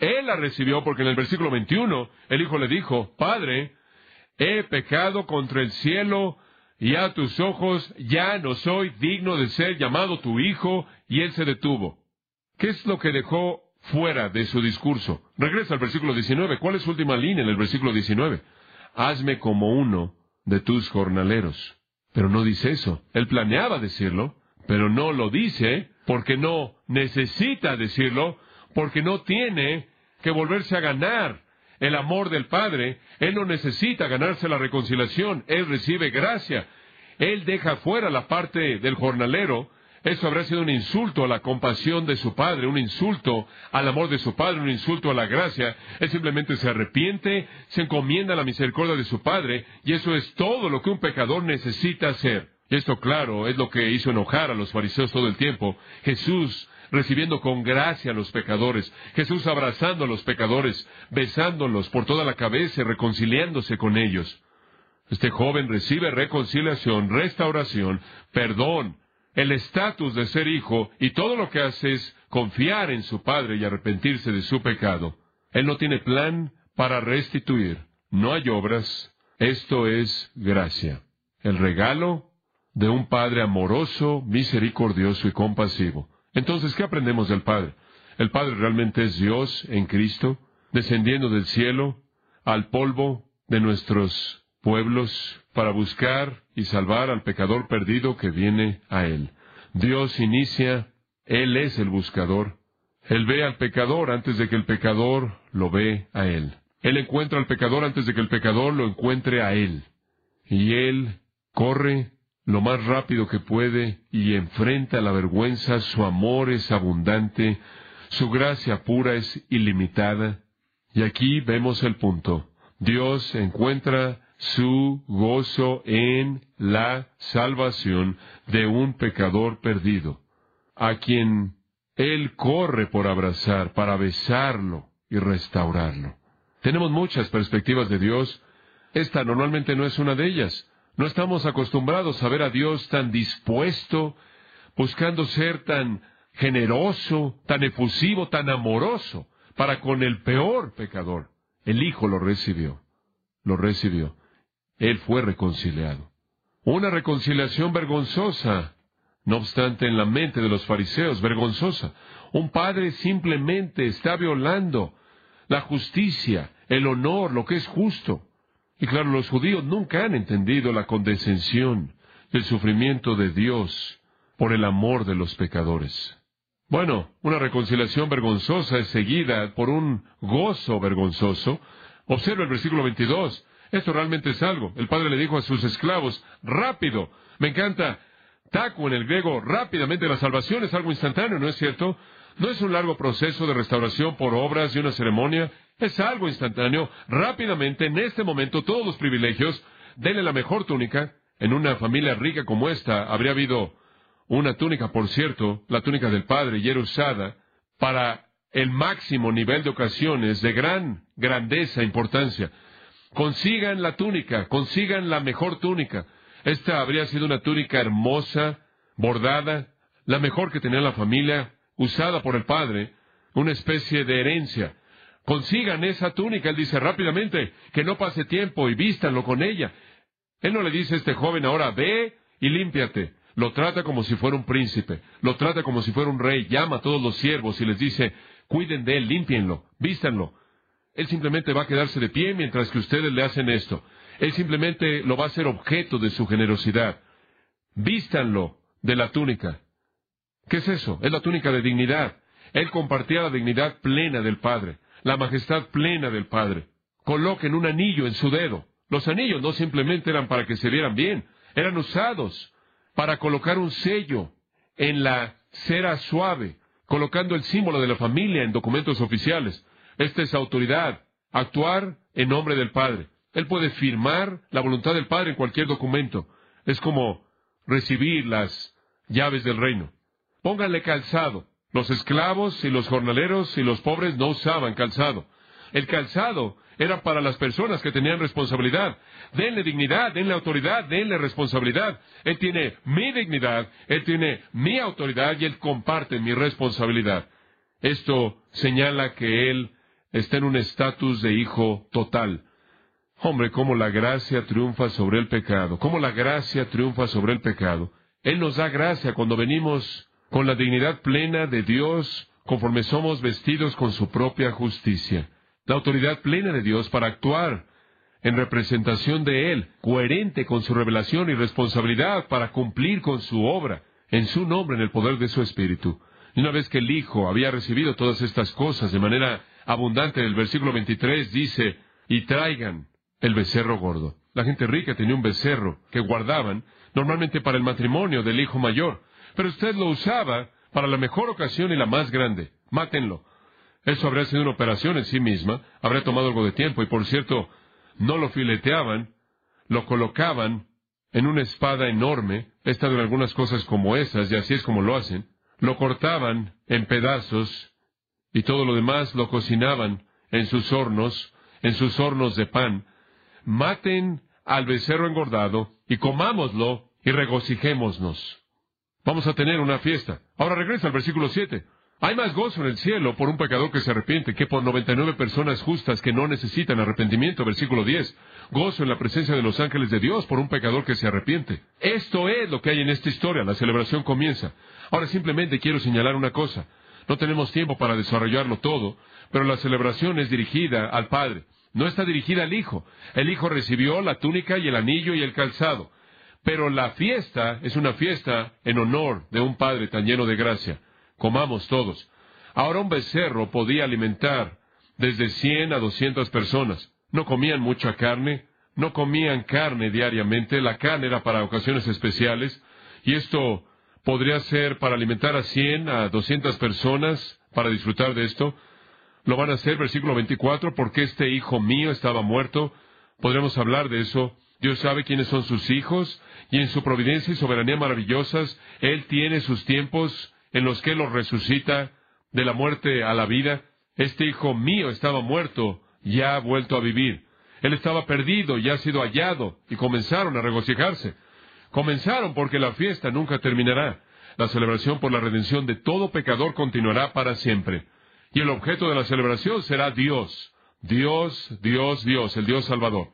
Él la recibió porque en el versículo 21 el hijo le dijo, Padre, he pecado contra el cielo y a tus ojos ya no soy digno de ser llamado tu hijo, y él se detuvo. ¿Qué es lo que dejó fuera de su discurso? Regresa al versículo 19. ¿Cuál es su última línea en el versículo 19? Hazme como uno de tus jornaleros. Pero no dice eso. Él planeaba decirlo, pero no lo dice porque no necesita decirlo, porque no tiene que volverse a ganar el amor del Padre. Él no necesita ganarse la reconciliación, Él recibe gracia. Él deja fuera la parte del jornalero. Eso habrá sido un insulto a la compasión de su Padre, un insulto al amor de su Padre, un insulto a la gracia. Él simplemente se arrepiente, se encomienda a la misericordia de su Padre, y eso es todo lo que un pecador necesita hacer. Y esto, claro, es lo que hizo enojar a los fariseos todo el tiempo. Jesús recibiendo con gracia a los pecadores, Jesús abrazando a los pecadores, besándolos por toda la cabeza y reconciliándose con ellos. Este joven recibe reconciliación, restauración, perdón, el estatus de ser hijo, y todo lo que hace es confiar en su Padre y arrepentirse de su pecado. Él no tiene plan para restituir. No hay obras. Esto es gracia. El regalo de un Padre amoroso, misericordioso y compasivo. Entonces, ¿qué aprendemos del Padre? El Padre realmente es Dios en Cristo, descendiendo del cielo al polvo de nuestros pueblos para buscar y salvar al pecador perdido que viene a Él. Dios inicia, Él es el buscador. Él ve al pecador antes de que el pecador lo ve a Él. Él encuentra al pecador antes de que el pecador lo encuentre a Él. Y Él corre lo más rápido que puede y enfrenta la vergüenza, su amor es abundante, su gracia pura es ilimitada. Y aquí vemos el punto. Dios encuentra su gozo en la salvación de un pecador perdido, a quien Él corre por abrazar, para besarlo y restaurarlo. Tenemos muchas perspectivas de Dios. Esta normalmente no es una de ellas. No estamos acostumbrados a ver a Dios tan dispuesto, buscando ser tan generoso, tan efusivo, tan amoroso para con el peor pecador. El Hijo lo recibió, lo recibió. Él fue reconciliado. Una reconciliación vergonzosa, no obstante, en la mente de los fariseos, vergonzosa. Un padre simplemente está violando la justicia, el honor, lo que es justo. Y claro, los judíos nunca han entendido la condescensión, el sufrimiento de Dios por el amor de los pecadores. Bueno, una reconciliación vergonzosa es seguida por un gozo vergonzoso. Observa el versículo 22. Esto realmente es algo. El padre le dijo a sus esclavos, rápido. Me encanta. Taco en el griego, rápidamente la salvación es algo instantáneo, ¿no es cierto? No es un largo proceso de restauración por obras y una ceremonia. Es algo instantáneo. Rápidamente, en este momento, todos los privilegios. Denle la mejor túnica. En una familia rica como esta, habría habido una túnica, por cierto, la túnica del Padre, y era usada para el máximo nivel de ocasiones de gran grandeza e importancia. Consigan la túnica, consigan la mejor túnica. Esta habría sido una túnica hermosa, bordada, la mejor que tenía la familia, usada por el Padre, una especie de herencia. Consigan esa túnica, él dice rápidamente, que no pase tiempo y vístanlo con ella. Él no le dice a este joven ahora, ve y límpiate. Lo trata como si fuera un príncipe, lo trata como si fuera un rey, llama a todos los siervos y les dice, cuiden de él, límpienlo, vístanlo. Él simplemente va a quedarse de pie mientras que ustedes le hacen esto. Él simplemente lo va a hacer objeto de su generosidad. Vístanlo de la túnica. ¿Qué es eso? Es la túnica de dignidad. Él compartía la dignidad plena del Padre, la majestad plena del Padre. Coloquen un anillo en su dedo. Los anillos no simplemente eran para que se vieran bien, eran usados para colocar un sello en la cera suave, colocando el símbolo de la familia en documentos oficiales. Esta es autoridad, actuar en nombre del Padre. Él puede firmar la voluntad del Padre en cualquier documento. Es como recibir las llaves del reino. Pónganle calzado. Los esclavos y los jornaleros y los pobres no usaban calzado. El calzado era para las personas que tenían responsabilidad. Denle dignidad, denle autoridad, denle responsabilidad. Él tiene mi dignidad, él tiene mi autoridad y él comparte mi responsabilidad. Esto señala que él está en un estatus de hijo total. Hombre, cómo la gracia triunfa sobre el pecado, cómo la gracia triunfa sobre el pecado. Él nos da gracia cuando venimos con la dignidad plena de Dios conforme somos vestidos con su propia justicia. La autoridad plena de Dios para actuar en representación de Él, coherente con su revelación y responsabilidad para cumplir con su obra, en su nombre, en el poder de su Espíritu. Y una vez que el Hijo había recibido todas estas cosas de manera abundante, el versículo 23 dice, y traigan el becerro gordo. La gente rica tenía un becerro que guardaban normalmente para el matrimonio del hijo mayor pero usted lo usaba para la mejor ocasión y la más grande. Mátenlo. Eso habría sido una operación en sí misma, habría tomado algo de tiempo, y por cierto, no lo fileteaban, lo colocaban en una espada enorme, he estado en algunas cosas como esas, y así es como lo hacen, lo cortaban en pedazos, y todo lo demás lo cocinaban en sus hornos, en sus hornos de pan. Maten al becerro engordado, y comámoslo, y regocijémonos. Vamos a tener una fiesta. Ahora regresa al versículo 7. Hay más gozo en el cielo por un pecador que se arrepiente que por 99 personas justas que no necesitan arrepentimiento. Versículo 10. Gozo en la presencia de los ángeles de Dios por un pecador que se arrepiente. Esto es lo que hay en esta historia. La celebración comienza. Ahora simplemente quiero señalar una cosa. No tenemos tiempo para desarrollarlo todo, pero la celebración es dirigida al Padre. No está dirigida al Hijo. El Hijo recibió la túnica y el anillo y el calzado. Pero la fiesta es una fiesta en honor de un Padre tan lleno de gracia. Comamos todos. Ahora un becerro podía alimentar desde cien a doscientas personas. No comían mucha carne, no comían carne diariamente, la carne era para ocasiones especiales, y esto podría ser para alimentar a cien a doscientas personas para disfrutar de esto. Lo van a hacer, versículo 24, porque este hijo mío estaba muerto. Podremos hablar de eso. Dios sabe quiénes son sus hijos, y en su providencia y soberanía maravillosas, Él tiene sus tiempos en los que los resucita de la muerte a la vida. Este hijo mío estaba muerto, ya ha vuelto a vivir. Él estaba perdido, ya ha sido hallado, y comenzaron a regocijarse. Comenzaron porque la fiesta nunca terminará. La celebración por la redención de todo pecador continuará para siempre. Y el objeto de la celebración será Dios. Dios, Dios, Dios, el Dios Salvador.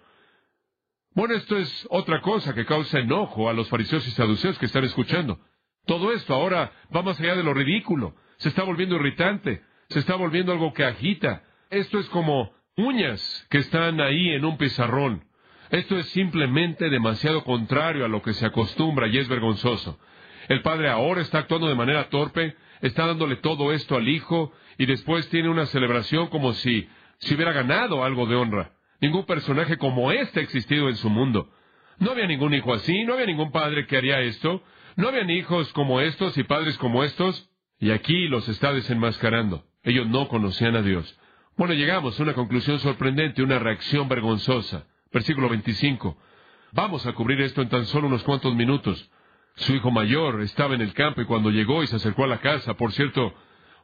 Bueno, esto es otra cosa que causa enojo a los fariseos y saduceos que están escuchando. Todo esto ahora va más allá de lo ridículo. Se está volviendo irritante. Se está volviendo algo que agita. Esto es como uñas que están ahí en un pizarrón. Esto es simplemente demasiado contrario a lo que se acostumbra y es vergonzoso. El padre ahora está actuando de manera torpe, está dándole todo esto al hijo y después tiene una celebración como si si hubiera ganado algo de honra. Ningún personaje como este ha existido en su mundo. No había ningún hijo así, no había ningún padre que haría esto, no habían hijos como estos y padres como estos, y aquí los está desenmascarando. Ellos no conocían a Dios. Bueno, llegamos a una conclusión sorprendente, una reacción vergonzosa. Versículo 25. Vamos a cubrir esto en tan solo unos cuantos minutos. Su hijo mayor estaba en el campo y cuando llegó y se acercó a la casa, por cierto,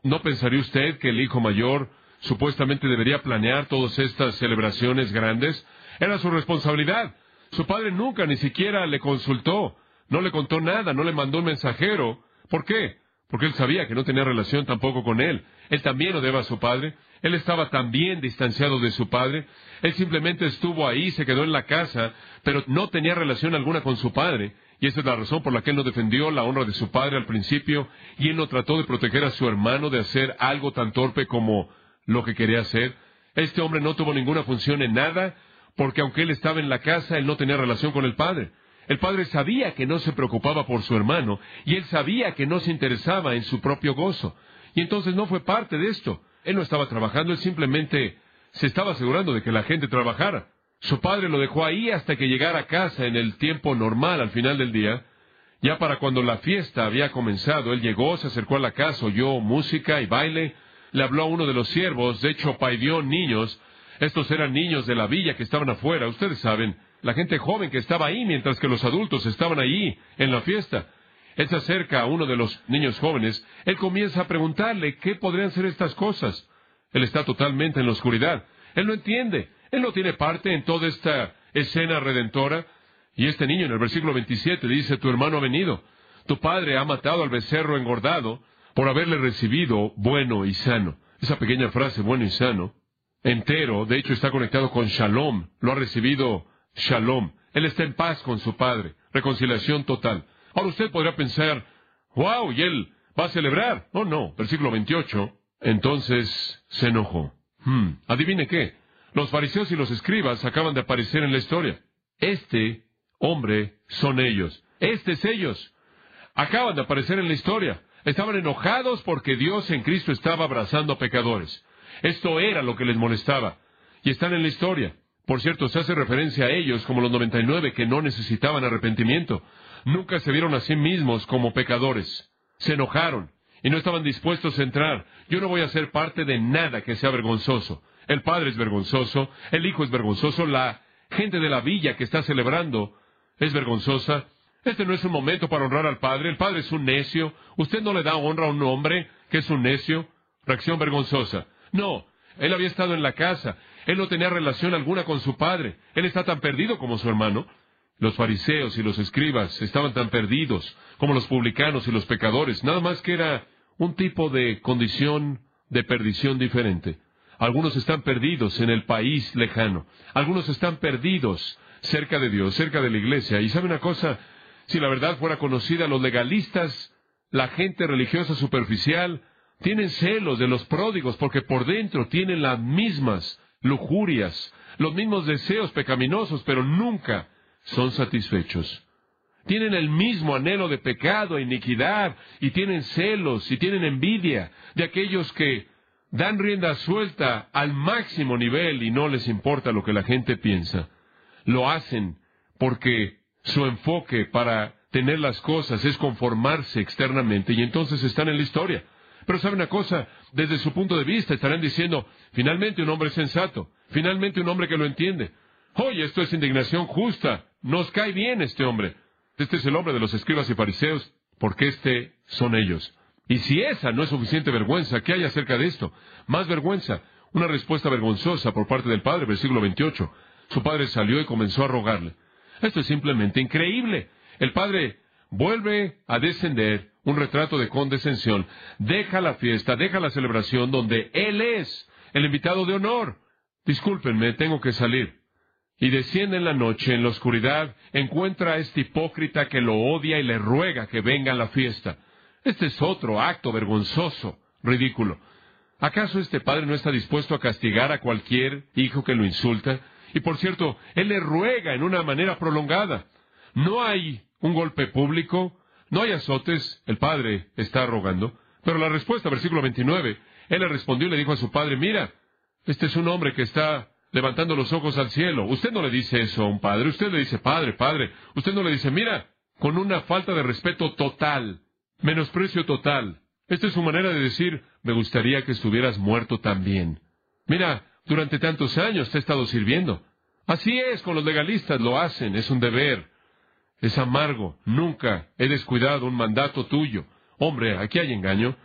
¿no pensaría usted que el hijo mayor supuestamente debería planear todas estas celebraciones grandes? Era su responsabilidad. Su padre nunca ni siquiera le consultó, no le contó nada, no le mandó un mensajero. ¿Por qué? Porque él sabía que no tenía relación tampoco con él. Él también lo debe a su padre. Él estaba también distanciado de su padre. Él simplemente estuvo ahí, se quedó en la casa, pero no tenía relación alguna con su padre. Y esa es la razón por la que él no defendió la honra de su padre al principio, y él no trató de proteger a su hermano de hacer algo tan torpe como lo que quería hacer. Este hombre no tuvo ninguna función en nada, porque aunque él estaba en la casa, él no tenía relación con el padre. El padre sabía que no se preocupaba por su hermano, y él sabía que no se interesaba en su propio gozo. Y entonces no fue parte de esto. Él no estaba trabajando, él simplemente se estaba asegurando de que la gente trabajara. Su padre lo dejó ahí hasta que llegara a casa en el tiempo normal al final del día. Ya para cuando la fiesta había comenzado, él llegó, se acercó a la casa, oyó música y baile, le habló a uno de los siervos, de hecho paidió niños. Estos eran niños de la villa que estaban afuera, ustedes saben, la gente joven que estaba ahí mientras que los adultos estaban allí en la fiesta. Él se acerca a uno de los niños jóvenes, él comienza a preguntarle qué podrían ser estas cosas. Él está totalmente en la oscuridad. Él no entiende. Él no tiene parte en toda esta escena redentora. Y este niño en el versículo 27 dice, tu hermano ha venido. Tu padre ha matado al becerro engordado por haberle recibido bueno y sano. Esa pequeña frase, bueno y sano, entero, de hecho está conectado con shalom. Lo ha recibido shalom. Él está en paz con su padre. Reconciliación total. Ahora usted podrá pensar, wow, y él va a celebrar. Oh, no. Versículo 28. Entonces se enojó. Hmm, adivine qué. Los fariseos y los escribas acaban de aparecer en la historia. Este hombre son ellos. Este es ellos. Acaban de aparecer en la historia. Estaban enojados porque Dios en Cristo estaba abrazando a pecadores. Esto era lo que les molestaba. Y están en la historia. Por cierto, se hace referencia a ellos como los 99 que no necesitaban arrepentimiento. Nunca se vieron a sí mismos como pecadores. Se enojaron y no estaban dispuestos a entrar. Yo no voy a ser parte de nada que sea vergonzoso. El padre es vergonzoso, el hijo es vergonzoso, la gente de la villa que está celebrando es vergonzosa. Este no es un momento para honrar al padre. El padre es un necio. Usted no le da honra a un hombre que es un necio. Reacción vergonzosa. No, él había estado en la casa. Él no tenía relación alguna con su padre. Él está tan perdido como su hermano. Los fariseos y los escribas estaban tan perdidos como los publicanos y los pecadores, nada más que era un tipo de condición de perdición diferente. Algunos están perdidos en el país lejano, algunos están perdidos cerca de Dios, cerca de la iglesia. Y sabe una cosa, si la verdad fuera conocida, los legalistas, la gente religiosa superficial, tienen celos de los pródigos porque por dentro tienen las mismas lujurias, los mismos deseos pecaminosos, pero nunca son satisfechos. Tienen el mismo anhelo de pecado e iniquidad, y tienen celos, y tienen envidia de aquellos que dan rienda suelta al máximo nivel y no les importa lo que la gente piensa. Lo hacen porque su enfoque para tener las cosas es conformarse externamente y entonces están en la historia. Pero sabe una cosa, desde su punto de vista estarán diciendo, finalmente un hombre sensato, finalmente un hombre que lo entiende. Oye, esto es indignación justa, nos cae bien este hombre. Este es el hombre de los escribas y fariseos, porque este son ellos. Y si esa no es suficiente vergüenza, ¿qué hay acerca de esto? Más vergüenza. Una respuesta vergonzosa por parte del padre, versículo 28. Su padre salió y comenzó a rogarle. Esto es simplemente increíble. El padre vuelve a descender un retrato de condescensión. Deja la fiesta, deja la celebración donde él es el invitado de honor. Discúlpenme, tengo que salir y desciende en la noche, en la oscuridad, encuentra a este hipócrita que lo odia y le ruega que venga a la fiesta. Este es otro acto vergonzoso, ridículo. ¿Acaso este padre no está dispuesto a castigar a cualquier hijo que lo insulta? Y por cierto, él le ruega en una manera prolongada. No hay un golpe público, no hay azotes, el padre está rogando. Pero la respuesta, versículo 29, él le respondió y le dijo a su padre, mira, este es un hombre que está levantando los ojos al cielo. Usted no le dice eso a un padre, usted le dice, padre, padre. Usted no le dice, mira, con una falta de respeto total, menosprecio total. Esta es su manera de decir, me gustaría que estuvieras muerto también. Mira, durante tantos años te he estado sirviendo. Así es, con los legalistas lo hacen, es un deber. Es amargo, nunca he descuidado un mandato tuyo. Hombre, aquí hay engaño.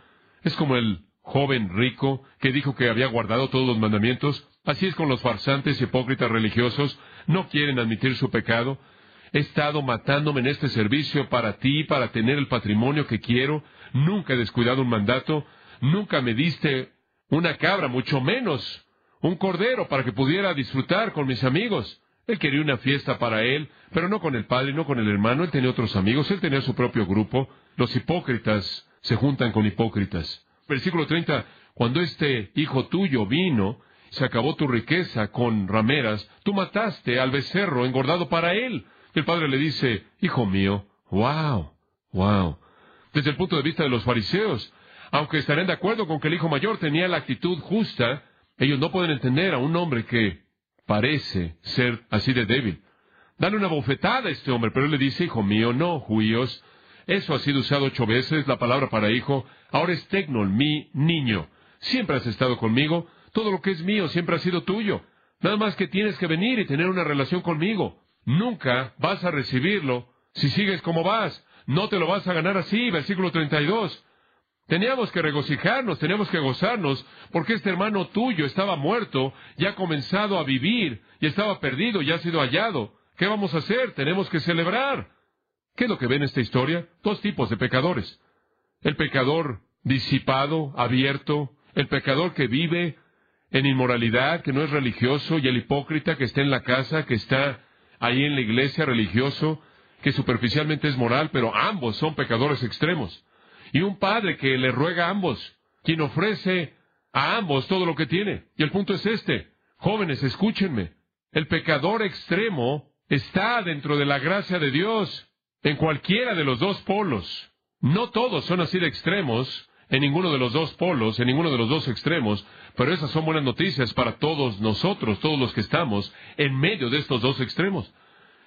Es como el joven rico que dijo que había guardado todos los mandamientos. Así es con los farsantes hipócritas religiosos. No quieren admitir su pecado. He estado matándome en este servicio para ti, para tener el patrimonio que quiero. Nunca he descuidado un mandato. Nunca me diste una cabra, mucho menos un cordero para que pudiera disfrutar con mis amigos. Él quería una fiesta para él, pero no con el padre, no con el hermano. Él tenía otros amigos, él tenía su propio grupo. Los hipócritas se juntan con hipócritas. Versículo 30. Cuando este hijo tuyo vino, se acabó tu riqueza con rameras, tú mataste al becerro engordado para él. El padre le dice, Hijo mío, wow, wow. Desde el punto de vista de los fariseos, aunque estarán de acuerdo con que el hijo mayor tenía la actitud justa, ellos no pueden entender a un hombre que parece ser así de débil. Dale una bofetada a este hombre, pero él le dice, hijo mío, no, juíos. Eso ha sido usado ocho veces, la palabra para hijo. Ahora es tecnol, mi niño. Siempre has estado conmigo. Todo lo que es mío siempre ha sido tuyo. Nada más que tienes que venir y tener una relación conmigo. Nunca vas a recibirlo si sigues como vas. No te lo vas a ganar así, versículo 32. Teníamos que regocijarnos, teníamos que gozarnos, porque este hermano tuyo estaba muerto, ya ha comenzado a vivir, y estaba perdido, y ha sido hallado. ¿Qué vamos a hacer? Tenemos que celebrar. ¿Qué es lo que ve en esta historia? Dos tipos de pecadores. El pecador disipado, abierto, el pecador que vive en inmoralidad, que no es religioso, y el hipócrita que está en la casa, que está ahí en la iglesia religioso, que superficialmente es moral, pero ambos son pecadores extremos. Y un padre que le ruega a ambos, quien ofrece a ambos todo lo que tiene. Y el punto es este. Jóvenes, escúchenme. El pecador extremo está dentro de la gracia de Dios en cualquiera de los dos polos. No todos son así de extremos en ninguno de los dos polos, en ninguno de los dos extremos, pero esas son buenas noticias para todos nosotros, todos los que estamos en medio de estos dos extremos.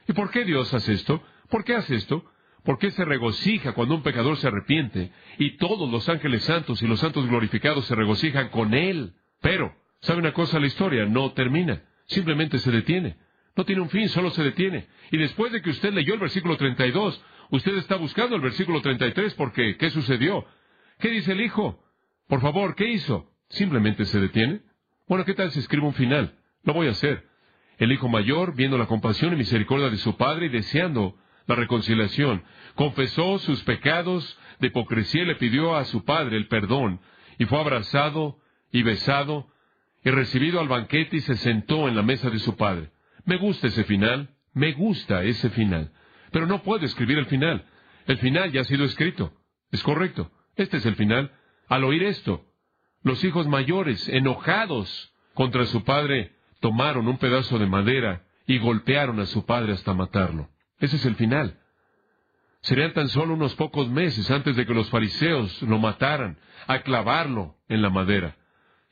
¿Y por qué Dios hace esto? ¿Por qué hace esto? ¿Por qué se regocija cuando un pecador se arrepiente y todos los ángeles santos y los santos glorificados se regocijan con él? Pero, ¿sabe una cosa? La historia no termina, simplemente se detiene. No tiene un fin, solo se detiene. Y después de que usted leyó el versículo 32, usted está buscando el versículo 33 porque, ¿qué sucedió? ¿Qué dice el hijo? Por favor, ¿qué hizo? Simplemente se detiene. Bueno, ¿qué tal si escribo un final? Lo voy a hacer. El hijo mayor, viendo la compasión y misericordia de su padre y deseando la reconciliación. Confesó sus pecados de hipocresía y le pidió a su padre el perdón, y fue abrazado y besado, y recibido al banquete y se sentó en la mesa de su padre. Me gusta ese final, me gusta ese final, pero no puedo escribir el final. El final ya ha sido escrito. Es correcto. Este es el final. Al oír esto, los hijos mayores, enojados contra su padre, tomaron un pedazo de madera y golpearon a su padre hasta matarlo. Ese es el final. Serían tan solo unos pocos meses antes de que los fariseos lo mataran, a clavarlo en la madera.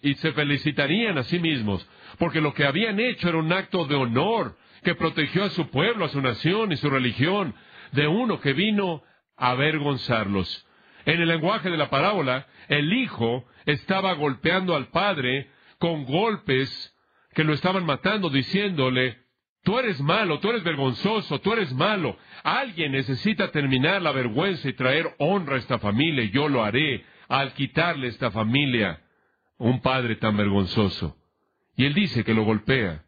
Y se felicitarían a sí mismos, porque lo que habían hecho era un acto de honor que protegió a su pueblo, a su nación y su religión, de uno que vino a avergonzarlos. En el lenguaje de la parábola, el hijo estaba golpeando al padre con golpes que lo estaban matando, diciéndole, Tú eres malo, tú eres vergonzoso, tú eres malo. Alguien necesita terminar la vergüenza y traer honra a esta familia, y yo lo haré al quitarle a esta familia un padre tan vergonzoso. Y él dice que lo golpea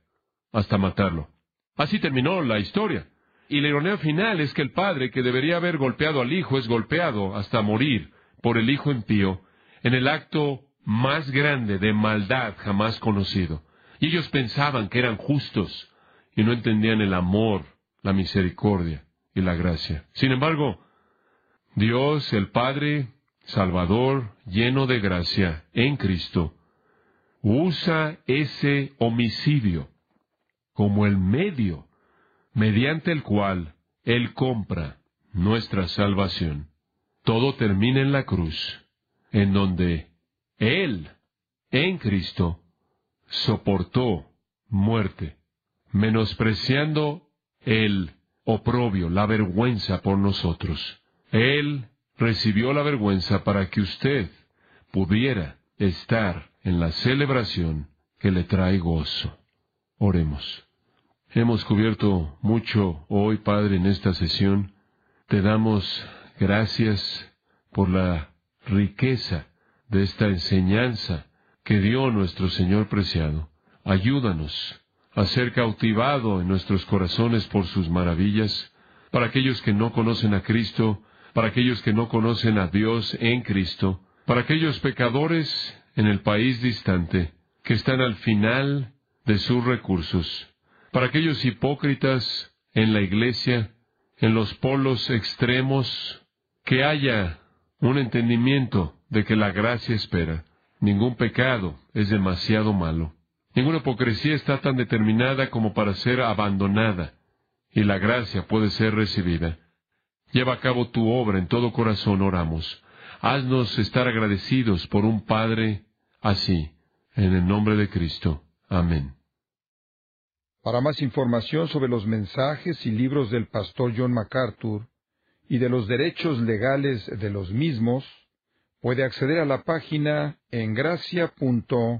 hasta matarlo. Así terminó la historia. Y la ironía final es que el padre que debería haber golpeado al hijo es golpeado hasta morir por el hijo impío en el acto más grande de maldad jamás conocido. Y ellos pensaban que eran justos, y no entendían el amor, la misericordia y la gracia. Sin embargo, Dios, el Padre, Salvador, lleno de gracia, en Cristo, usa ese homicidio como el medio mediante el cual Él compra nuestra salvación. Todo termina en la cruz, en donde Él, en Cristo, soportó muerte, menospreciando el oprobio, la vergüenza por nosotros. Él recibió la vergüenza para que usted pudiera estar en la celebración que le trae gozo. Oremos. Hemos cubierto mucho hoy, Padre, en esta sesión. Te damos gracias por la riqueza de esta enseñanza que dio nuestro Señor preciado. Ayúdanos a ser cautivado en nuestros corazones por sus maravillas, para aquellos que no conocen a Cristo, para aquellos que no conocen a Dios en Cristo, para aquellos pecadores en el país distante que están al final de sus recursos, para aquellos hipócritas en la iglesia, en los polos extremos, que haya un entendimiento de que la gracia espera. Ningún pecado es demasiado malo. Ninguna hipocresía está tan determinada como para ser abandonada, y la gracia puede ser recibida. Lleva a cabo tu obra en todo corazón, oramos. Haznos estar agradecidos por un Padre así, en el nombre de Cristo. Amén. Para más información sobre los mensajes y libros del pastor John MacArthur y de los derechos legales de los mismos, puede acceder a la página en gracia.org.